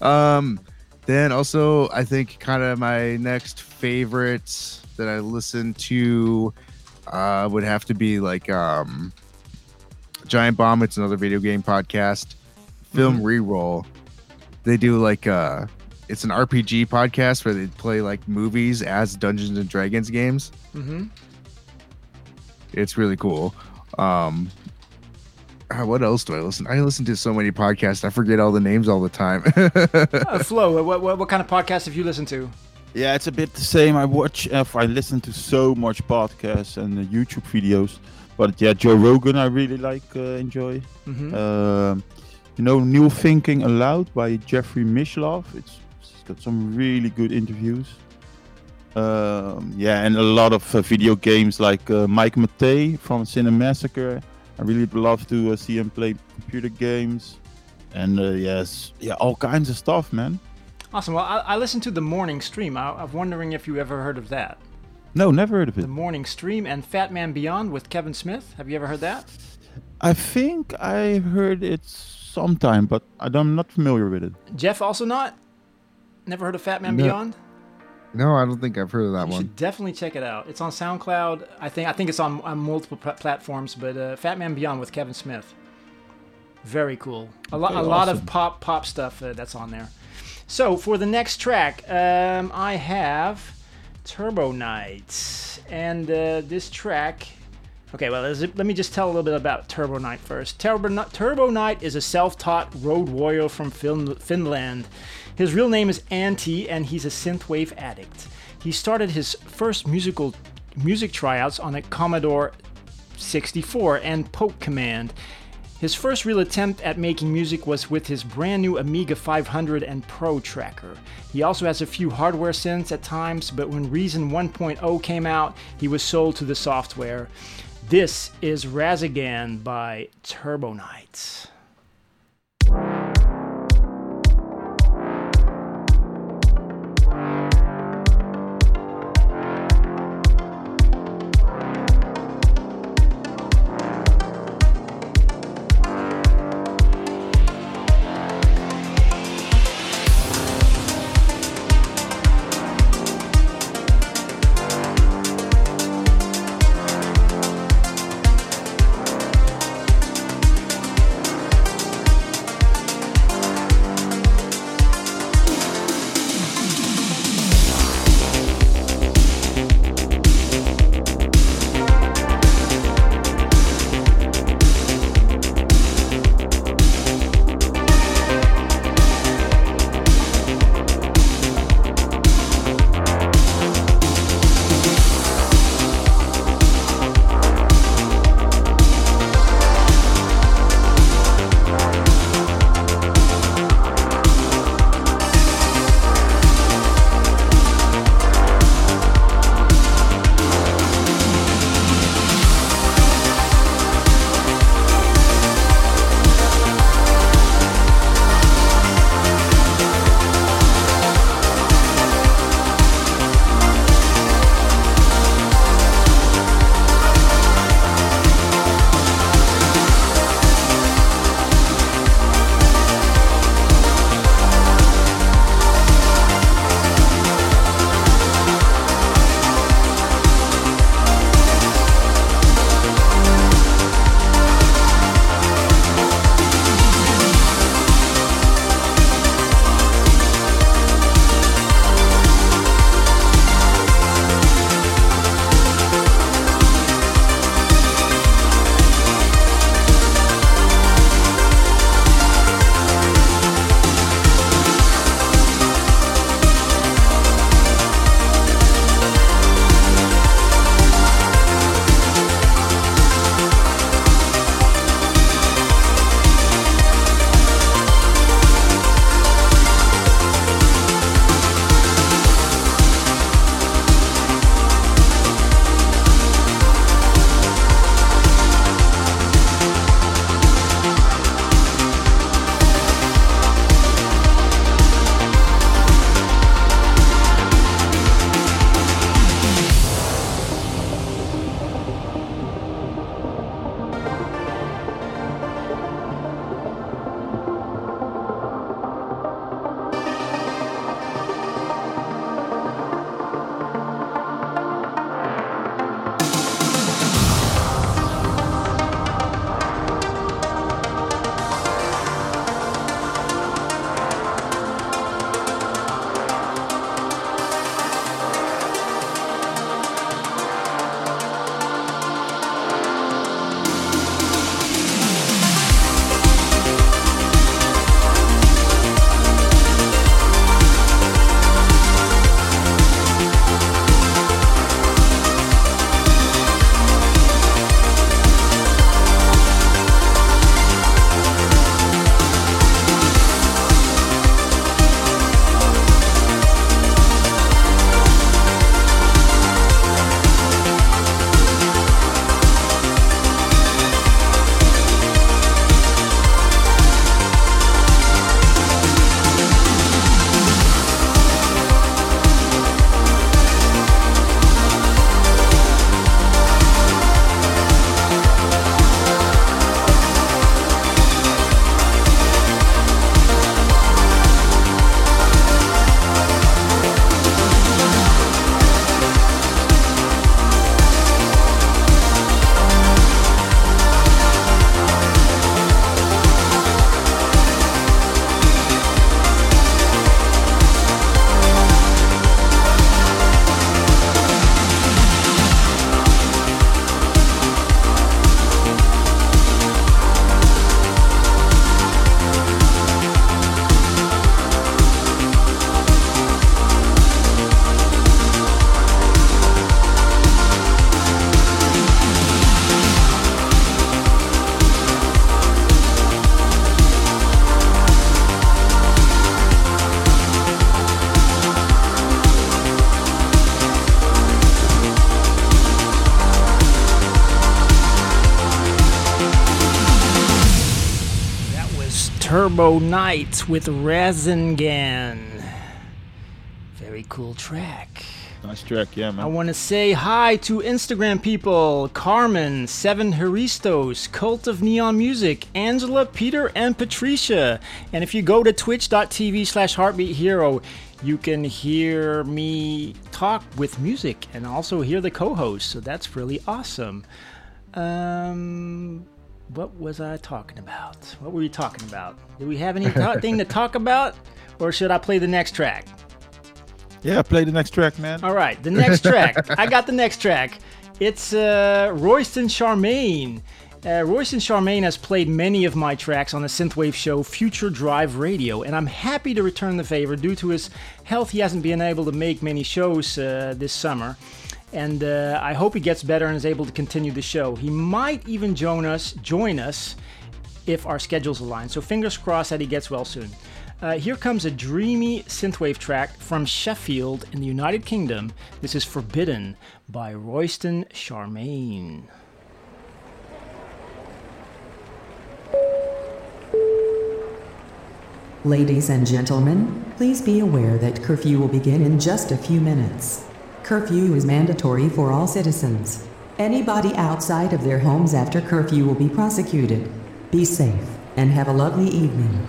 um then also i think kind of my next favorite that i listen to uh would have to be like um giant bomb. It's another video game podcast. Film reroll they do like uh it's an rpg podcast where they play like movies as dungeons and dragons games Mm-hmm. it's really cool um uh, what else do I listen? I listen to so many podcasts. I forget all the names all the time. Uh, Flo, what, what what kind of podcast have you listened to? Yeah, it's a bit the same. I watch, uh, I listen to so much podcasts and uh, YouTube videos, but yeah, Joe Rogan I really like, uh, enjoy. hmm Um, you know, New Thinking allowed by Jeffrey Mishlove. It's, it's got some really good interviews. Um, yeah, and a lot of uh, video games like uh, Mike Matei from Cinemassacre. I really love to uh, see him play computer games, and uh, yes, yeah, all kinds of stuff, man. Awesome. Well, I, I listened to the Morning Stream. I, I'm wondering if you ever heard of that. No, never heard of it. The Morning Stream and Fat Man Beyond with Kevin Smith. Have you ever heard that? I think I heard it sometime, but I don't- I'm not familiar with it. Jeff also not. Never heard of Fat Man No. Beyond? no, I don't think I've heard of that You one. should definitely check it out. It's on SoundCloud. I think I think it's on, on multiple pla- platforms, but uh, Fat Man Beyond with Kevin Smith. Very cool. A, lot Okay, a lot of pop pop stuff uh, that's on there. So for the next track, um, I have Turbo Knight, and uh, this track. Okay, well, let me just tell a little bit about Turbo Knight first. Turbo, Turbo Knight is a self-taught road warrior from fin- Finland. His real name is Antti, and he's a synthwave addict. He started his first musical music tryouts on a Commodore 64 and Poke Command. His first real attempt at making music was with his brand new Amiga 500 and Pro Tracker. He also has a few hardware synths at times, but when Reason 1.0 came out, he was sold to the software. This is Rasengan by Turbo Turbo Knight with Rasengan. Very cool track. Nice track, yeah, man. I want to say hi to Instagram people Carmen, Seven Haristos, Cult of Neon Music, Angela, Peter, and Patricia. And if you go to twitch.tv slash heartbeat hero, you can hear me talk with music and also hear the co host. So that's really awesome. Um, what was I talking about? What were we talking about? Do we have anything to talk about? Or should I play the next track? Yeah, play the next track, man. All right, the next track. I got the next track. It's uh, Royston Charmaine. Uh, Royston Charmaine has played many of my tracks on the synthwave show Future Drive Radio, and I'm happy to return the favor. Due to his health, he hasn't been able to make many shows uh, this summer, and uh, I hope he gets better and is able to continue the show. He might even join us, join us, if our schedules align. So fingers crossed that he gets well soon. Uh, here comes a dreamy synthwave track from Sheffield in the United Kingdom. This is Forbidden by Royston Charmaine. Ladies and gentlemen, please be aware that curfew will begin in just a few minutes. Curfew is mandatory for all citizens. Anybody outside of their homes after curfew will be prosecuted. Be safe and have a lovely evening.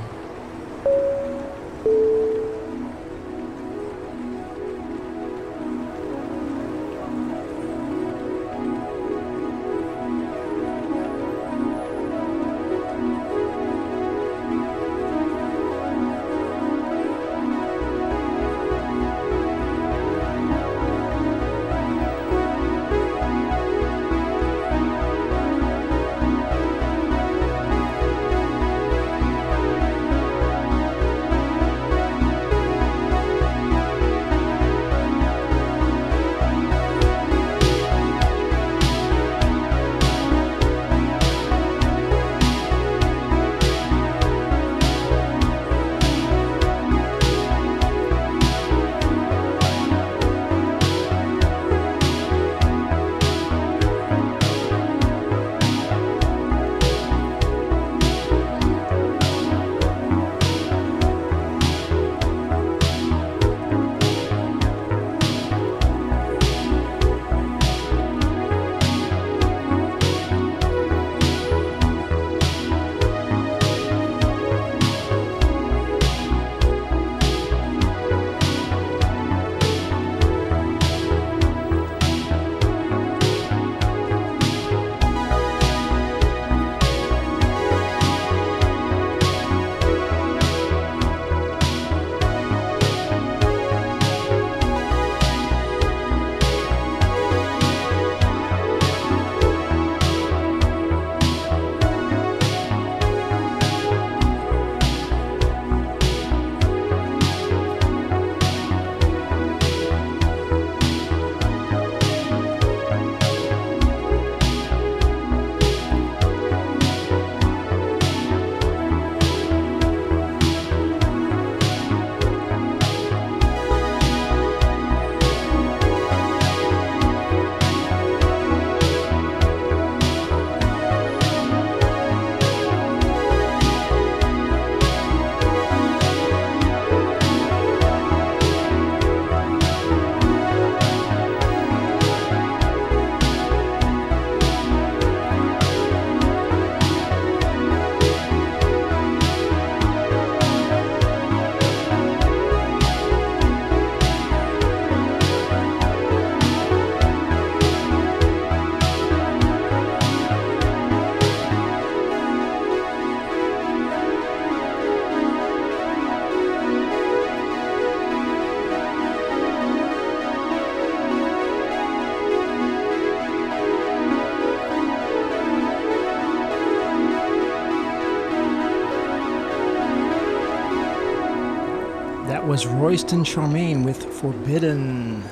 Royston Charmaine with Forbidden.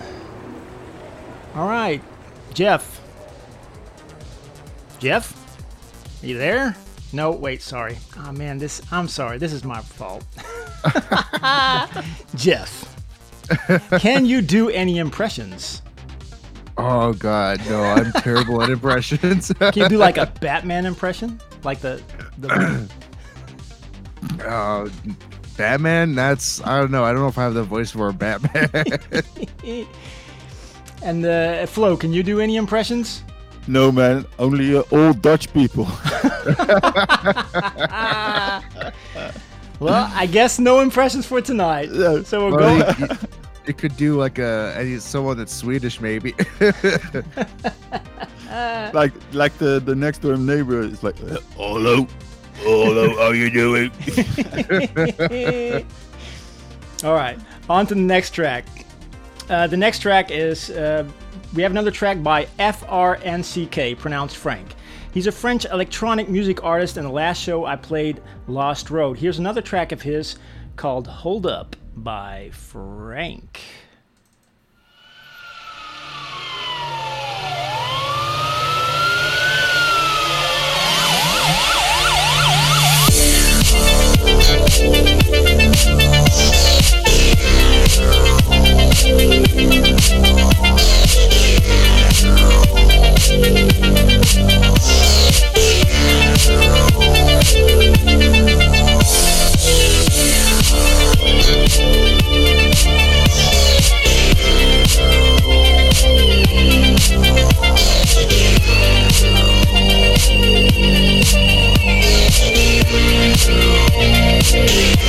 All right, Jeff. Jeff? Are you there? No, wait, sorry. Oh man, this I'm sorry. This is my fault. Jeff. Can you do any impressions? Oh God, no! I'm terrible at impressions. Can you do like a Batman impression? Like the the Uh, Batman. That's I don't know. I don't know if I have the voice for Batman. And uh, Flo, can you do any impressions? No, man. Only uh, old Dutch people. Well, I guess no impressions for tonight. So we'll Well, go. you- you- it could do like a any someone that's Swedish maybe. like like the the next door neighbor is like, hello, hello, how you doing? All right, on to the next track. Uh, the next track is uh, we have another track by FRNCK, pronounced Frank. He's a French electronic music artist, and the last show I played Lost Road. Here's another track of his called Hold Up by Frank. I know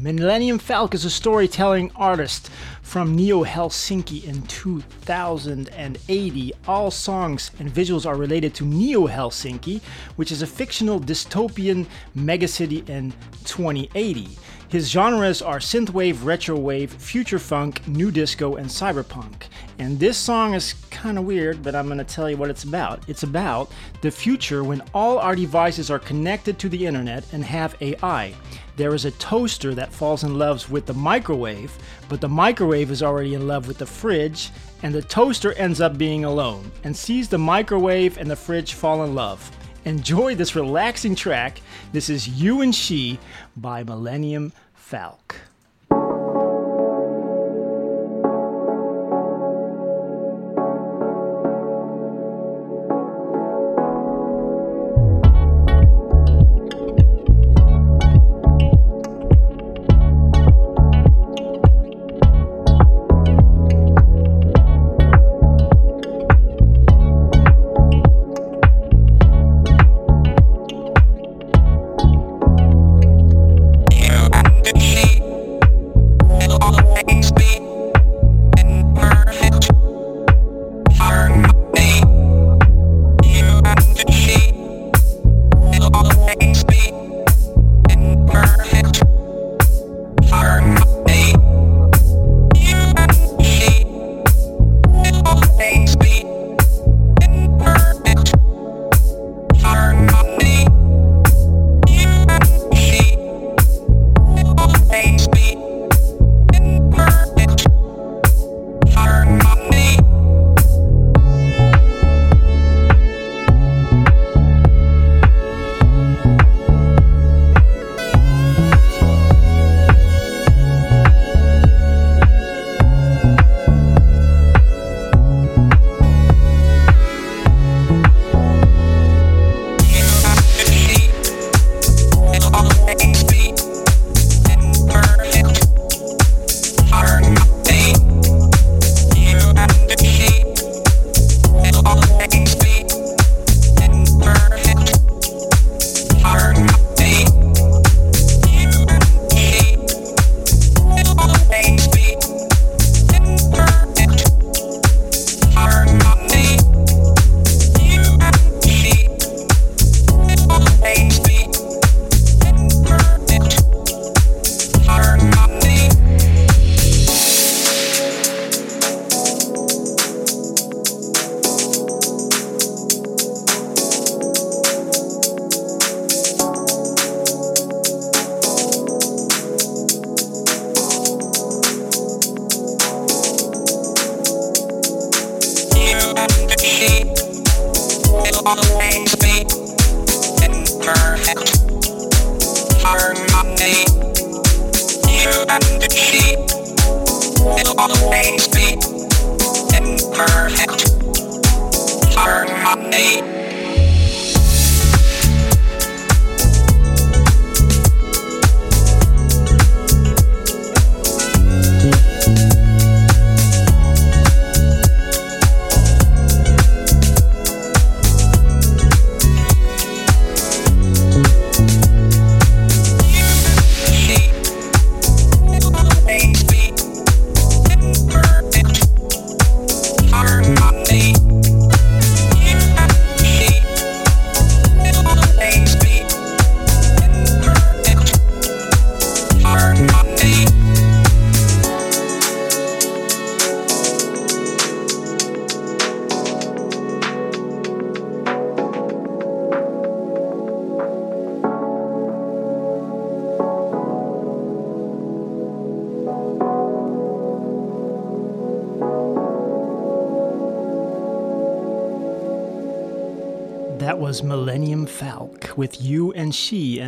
Millennium Falk is a storytelling artist from Neo Helsinki in 2080. All songs and visuals are related to Neo Helsinki, which is a fictional dystopian megacity in 2080. His genres are synthwave, retrowave, future funk, new disco, and cyberpunk. And this song is kind of weird, but I'm going to tell you what it's about. It's about the future when all our devices are connected to the internet and have AI. There is a toaster that falls in love with the microwave, but the microwave is already in love with the fridge, and the toaster ends up being alone and sees the microwave and the fridge fall in love. Enjoy this relaxing track. This is You and She by Millennium Falk.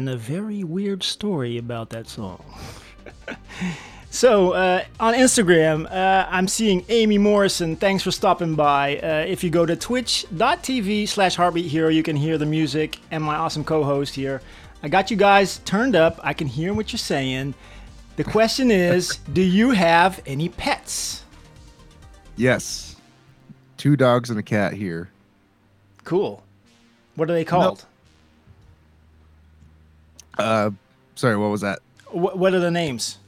And a very weird story about that song. so, uh, on Instagram, uh, I'm seeing Amy Morrison. Thanks for stopping by. Uh, if you go to twitch.tv slash heartbeat hero, you can hear the music and my awesome co host here. I got you guys turned up. I can hear what you're saying. The question is Do you have any pets? Yes. Two dogs and a cat here. Cool. What are they called? Uh, sorry, what was that? Wh- what are the names?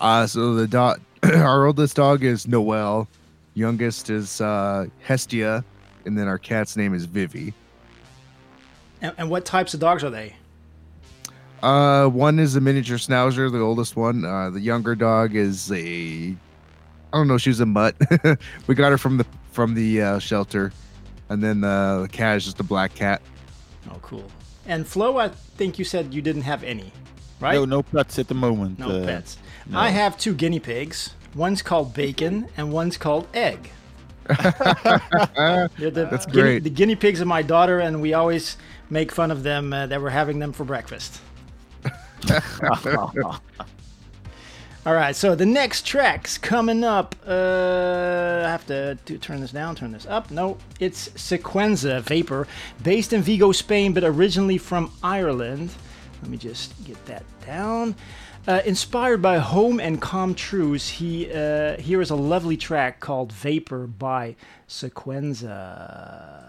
Uh, so the dog, our oldest dog is Noel, youngest is uh, Hestia, and then our cat's name is Vivi. And, and what types of dogs are they? Uh, one is a miniature schnauzer, the oldest one. Uh, the younger dog is a, I don't know, she was a mutt. we got her from the from the uh, shelter, and then uh, the cat is just a black cat. Oh, cool. And Flo, I think you said you didn't have any, right? No, no pets at the moment. No uh, pets. no. I have two guinea pigs. One's called Bacon and one's called Egg. The That's guinea- great. the guinea pigs are my daughter, and we always make fun of them uh, that we're having them for breakfast. All right, so the next track's coming up. Uh, I have to, to turn this down, turn this up. No, it's Sequenza Vapor, based in Vigo, Spain, but originally from Ireland. Let me just get that down. Uh, inspired by Home and Com Truise, he uh, here is a lovely track called Vapor by Sequenza.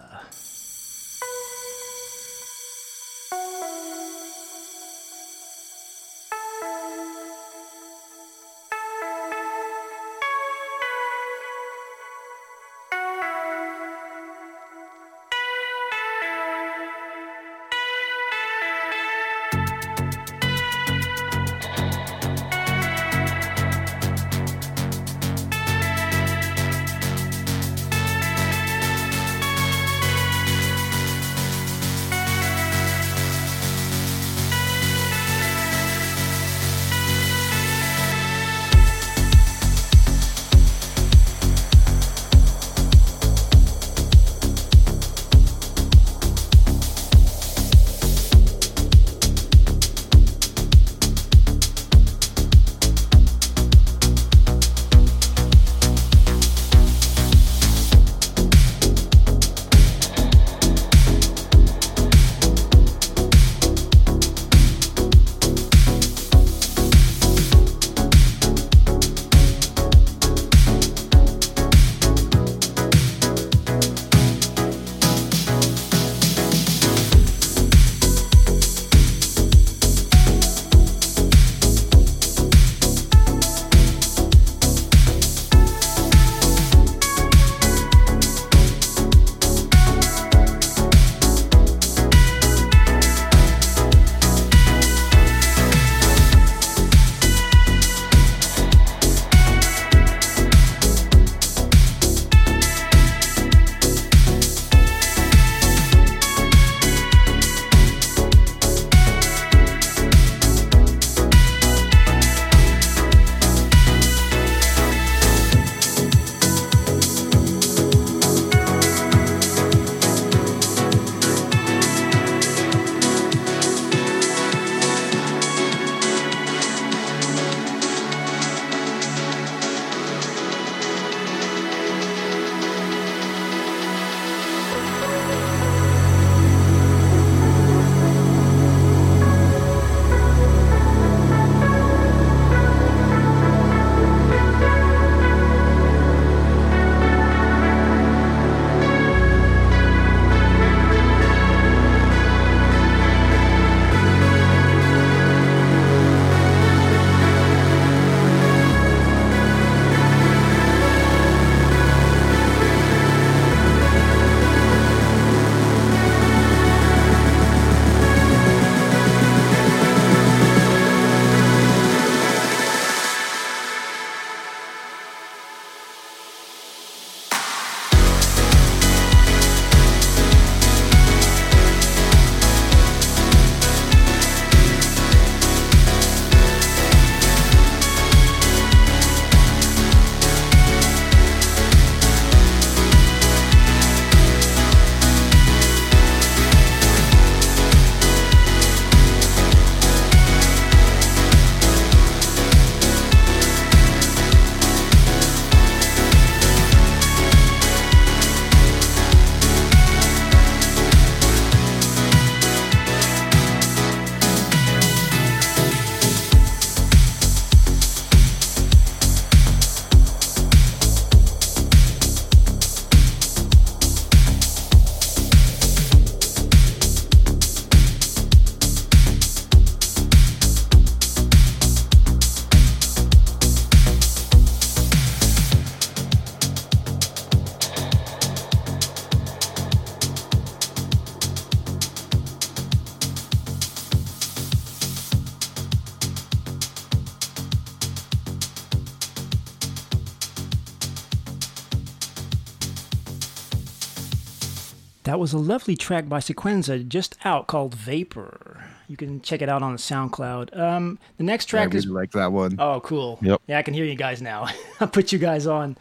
That was a lovely track by Sequenza just out called Vapor. You can check it out on the SoundCloud. Um, the next I track really is like that one. Oh, cool. Yep. Yeah, I can hear you guys now. I'll put you guys on.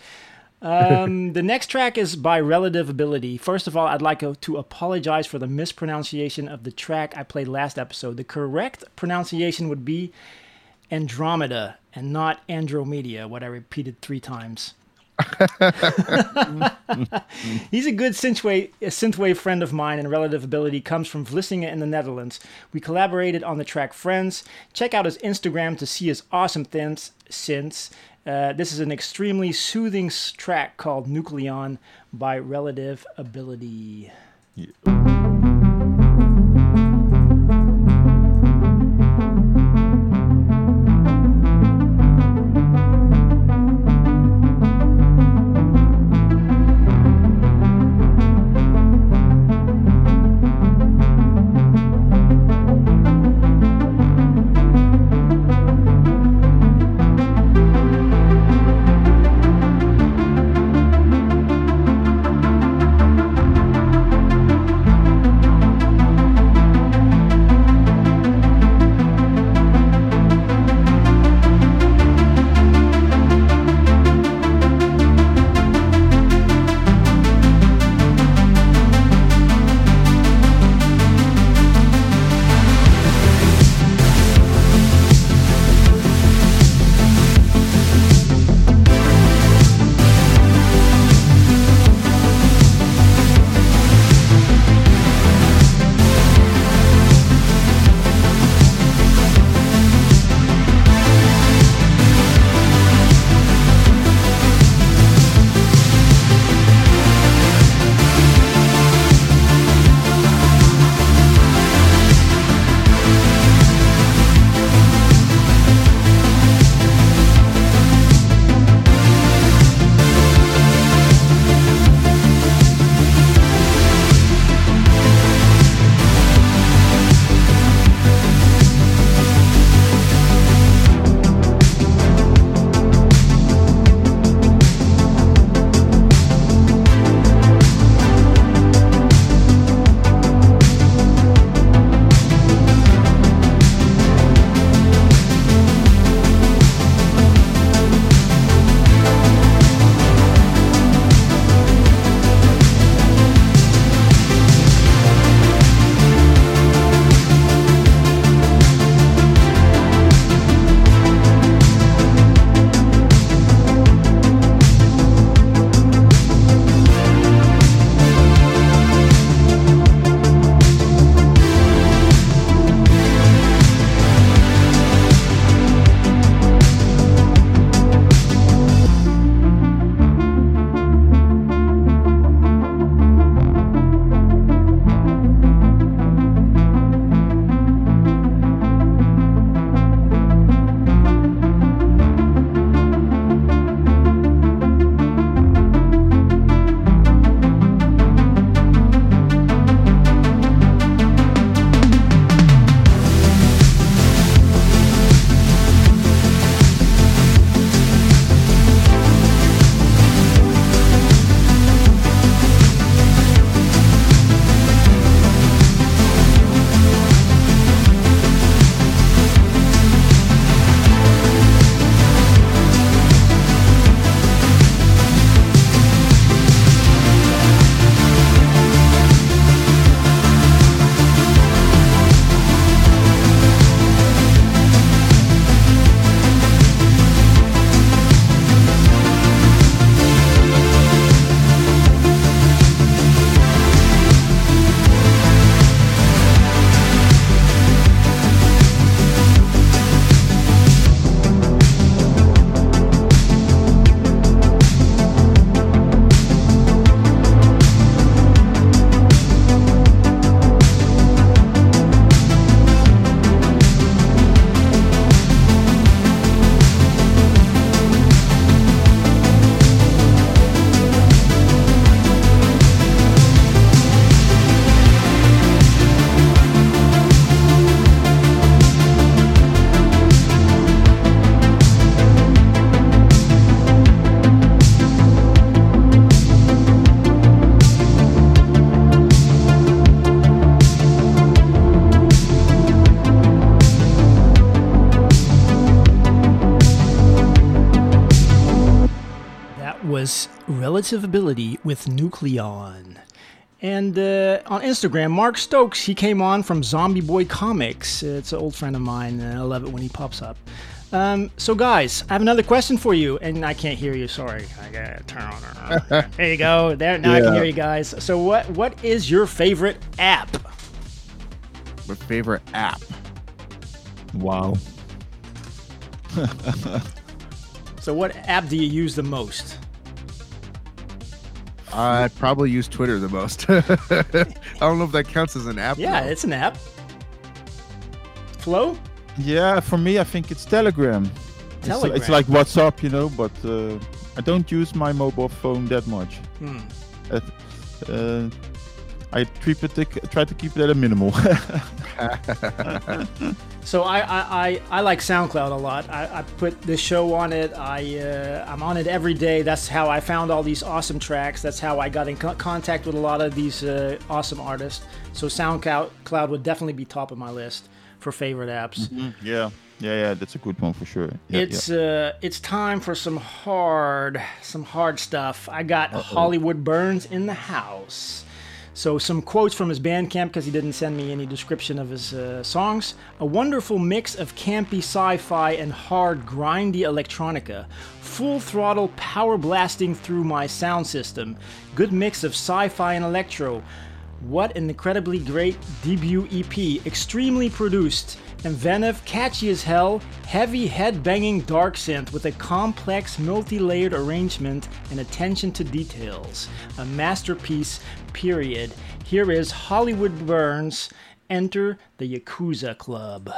Um, the next track is by Relative Ability. First of all, I'd like to apologize for the mispronunciation of the track I played last episode. The correct pronunciation would be Andromeda and not Andromedia, what I repeated three times. He's a good synthwave, synthwave friend of mine, and Relative Ability comes from Vlissingen in the Netherlands. We collaborated on the track Friends. Check out his Instagram to see his awesome thins, synths. Uh, this is an extremely soothing track called Nucleon by Relative Ability. Thank Relative Ability with Nucleon. And uh, on Instagram, Mark Stokes, he came on from Zombie Boy Comics. It's an old friend of mine, and I love it when he pops up. Um, so, guys, I have another question for you, and I can't hear you. Sorry, I gotta turn on. there you go. There now I can hear you guys. So, what what is your favorite app? My favorite app. Wow. So, what app do you use the most? I probably use Twitter the most. I don't know if that counts as an app. Yeah, though. it's an app. Flo. Yeah, for me, I think it's Telegram. It's, Telegram. it's like WhatsApp, you know, but uh, I don't use my mobile phone that much. Hmm. Uh, uh, I keep it, try to keep it at a minimal. So I, I, I, I like SoundCloud a lot. I, I put this show on it. I uh, I'm on it every day. That's how I found all these awesome tracks. That's how I got in co- contact with a lot of these uh, awesome artists. So SoundCloud Cloud would definitely be top of my list for favorite apps. yeah, yeah, yeah, that's a good one for sure. Yeah, it's uh it's time for some hard some hard stuff. I got Hollywood Burns in the house. So some quotes from his Bandcamp because he didn't send me any description of his uh, songs. A wonderful mix of campy sci-fi and hard grindy electronica. Full throttle power blasting through my sound system. Good mix of sci-fi and electro. What an incredibly great debut EP, extremely produced, inventive, catchy as hell, heavy head banging dark synth with a complex, multi layered arrangement and attention to details. A masterpiece, period. Here is Hollywood Burns. Enter the Yakuza Club.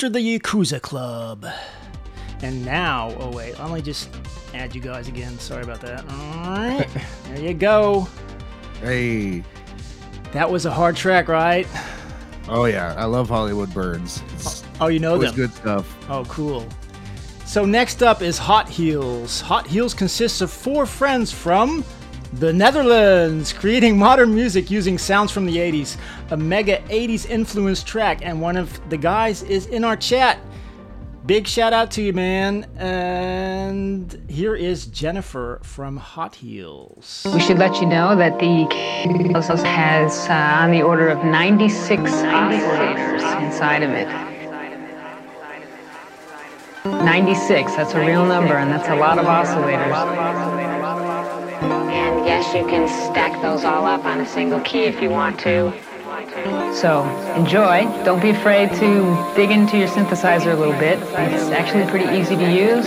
Enter the Yakuza Club. And now, oh wait, let me just add you guys again. Sorry about that. All right, there you go. Hey. That was a hard track, right? Oh yeah, I love Hollywood Burns. It's Oh, oh you know them. good stuff. Oh, cool. So next up is Hot Heels. Hot Heels consists of four friends from the Netherlands, creating modern music using sounds from the 80s. A mega 80s influenced track, and one of the guys is in our chat. Big shout out to you, man. And here is Jennifer from Hot Heels. We should let you know that the has uh, on the order of 96 oscillators inside of it. 96, that's a real number, and that's a lot of oscillators. Yes, you can stack those all up on a single key if you want to. So enjoy. Don't be afraid to dig into your synthesizer a little bit. It's actually pretty easy to use.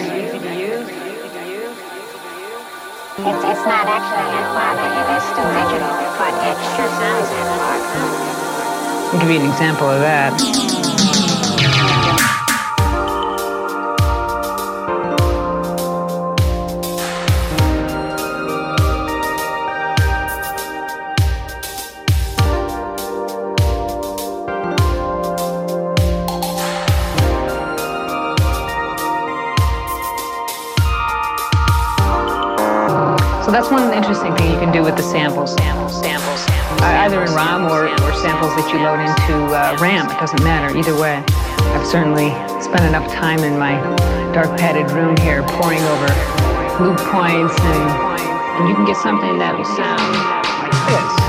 It's, it's not actually analog, it is still digital, but it sure sounds analog. I'll give you an example of that. So that's one interesting thing you can do with the samples. Samples, samples, samples. Uh, either in ROM or, or samples that you load into uh, RAM. It doesn't matter, either way. I've certainly spent enough time in my dark padded room here poring over loop points and, and you can get something that will sound like this.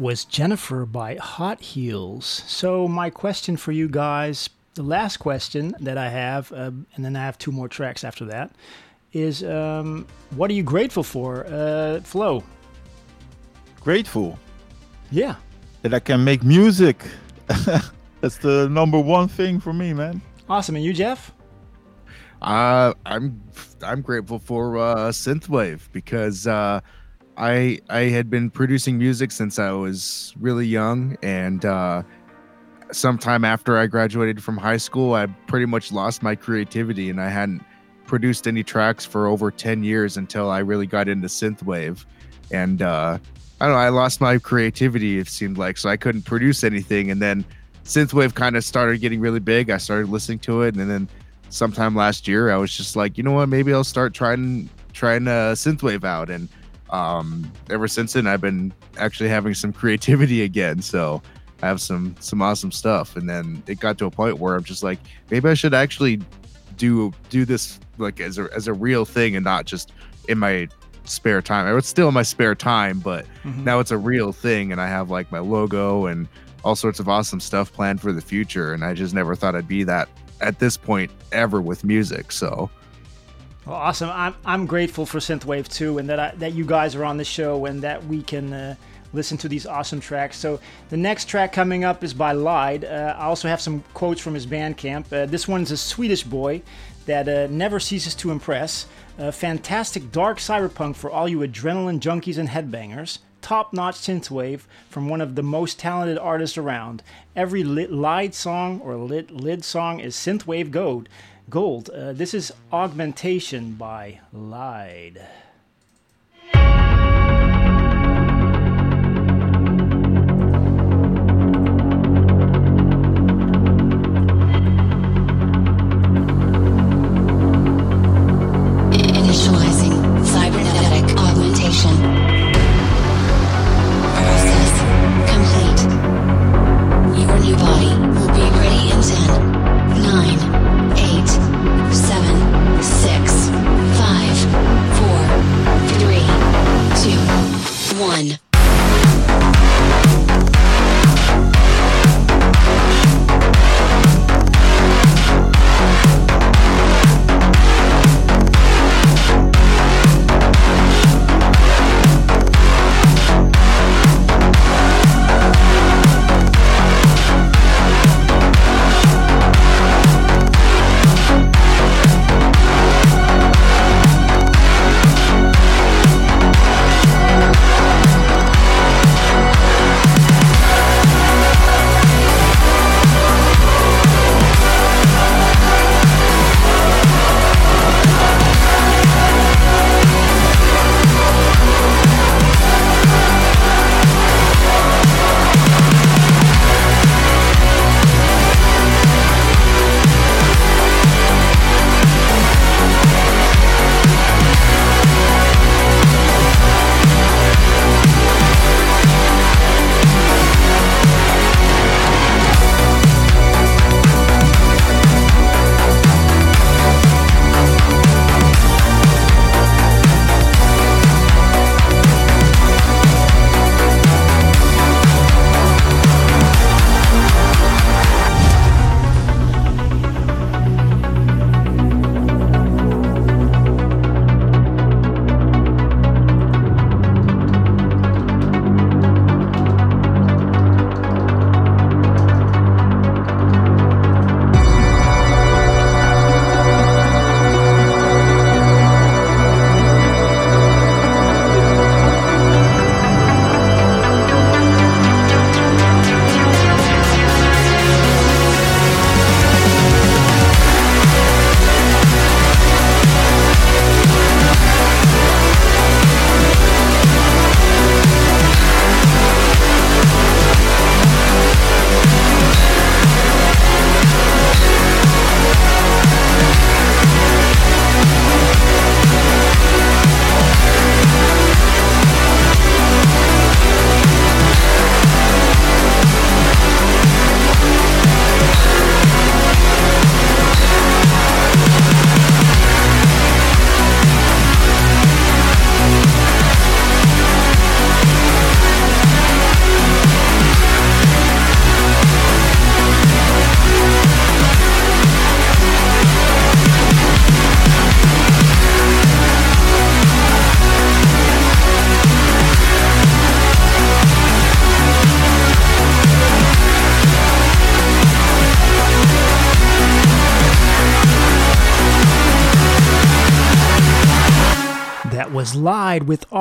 That was Jennifer by Hot Heels. So, my question for you guys, the last question that I have, uh, and then I have two more tracks after that, is um, what are you grateful for? Uh, Flo. Grateful Yeah. that I can make music. That's the number one thing for me, man. Awesome. And you, Jeff? Uh, I'm I'm grateful for uh, synthwave because uh, I I had been producing music since I was really young, and uh, sometime after I graduated from high school, I pretty much lost my creativity, and I hadn't produced any tracks for over ten years until I really got into synthwave, and uh, I don't know, I lost my creativity. It seemed like so I couldn't produce anything, and then synthwave kind of started getting really big. I started listening to it, and then sometime last year, I was just like, you know what, maybe I'll start trying trying uh, synthwave out, and um, ever since then, I've been actually having some creativity again. So I have some some awesome stuff, and then it got to a point where I'm just like, maybe I should actually do do this like as a as a real thing and not just in my spare time. It's still in my spare time, but Mhm. now it's a real thing, and I have like my logo and all sorts of awesome stuff planned for the future. And I just never thought I'd be that at this point ever with music. So Well, awesome. I'm I'm grateful for synthwave too, and that I, that you guys are on the show and that we can uh, listen to these awesome tracks. So the next track coming up is by Lied. Uh, I also have some quotes from his Bandcamp. Uh, this one's a Swedish boy that uh, never ceases to impress. Fantastic dark cyberpunk for all you adrenaline junkies and headbangers. Top-notch synthwave from one of the most talented artists around. Every lit Lied song or lit lid song is synthwave gold. Gold. Uh, this is Augmentation by Lied.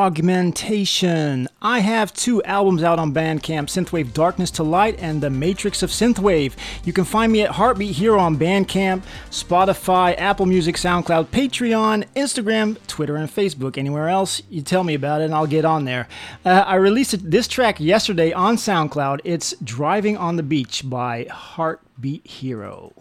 Augmentation. I have two albums out on Bandcamp Synthwave Darkness to Light and The Matrix of Synthwave. You can find me at Heartbeat Hero on Bandcamp, Spotify, Apple Music, SoundCloud, Patreon, Instagram, Twitter, and Facebook. Anywhere else, you tell me about it and I'll get on there. Uh, I released this track yesterday on SoundCloud. It's Driving on the Beach by Heartbeat Hero.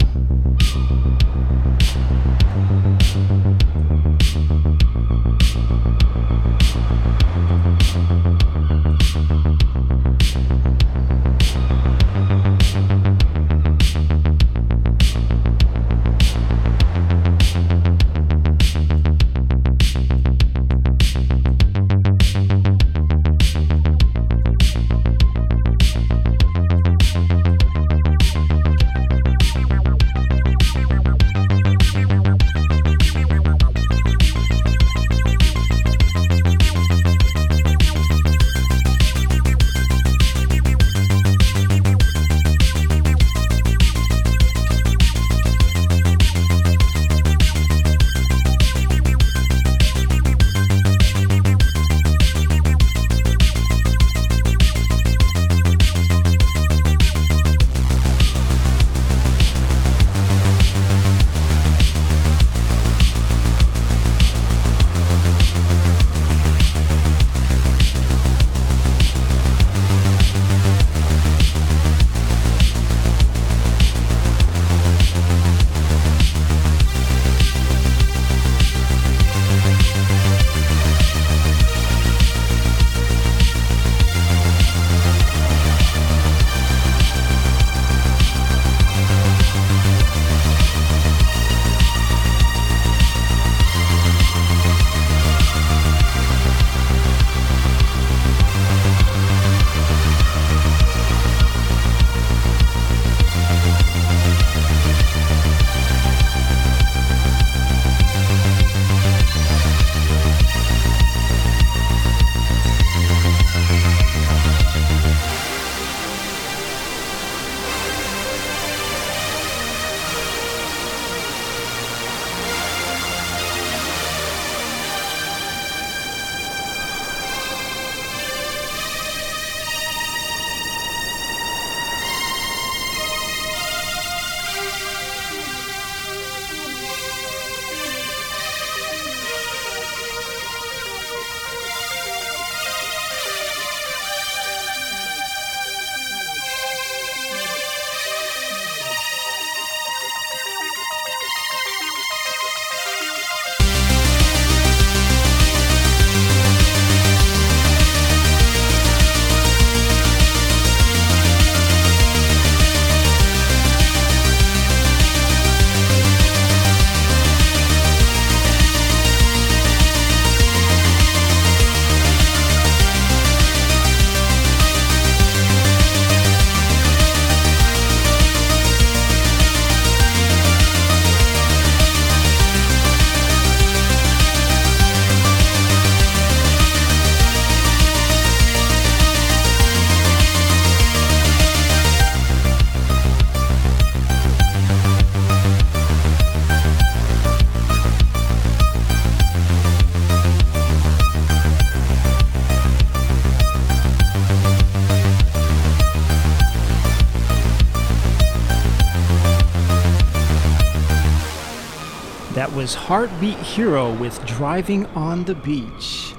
Was Heartbeat Hero with Driving on the Beach.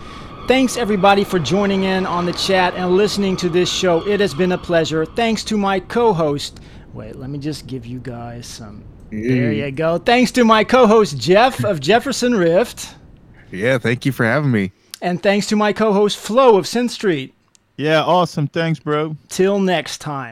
Thanks everybody for joining in on the chat and listening to this show. It has been a pleasure. Thanks to my co host. Wait, let me just give you guys some. There mm. you go. Thanks to my co host Jeff of Jefferson Rift. Yeah, thank you for having me. And thanks to my co host Flo of Synth Street. Yeah, awesome. Thanks, bro. Till next time.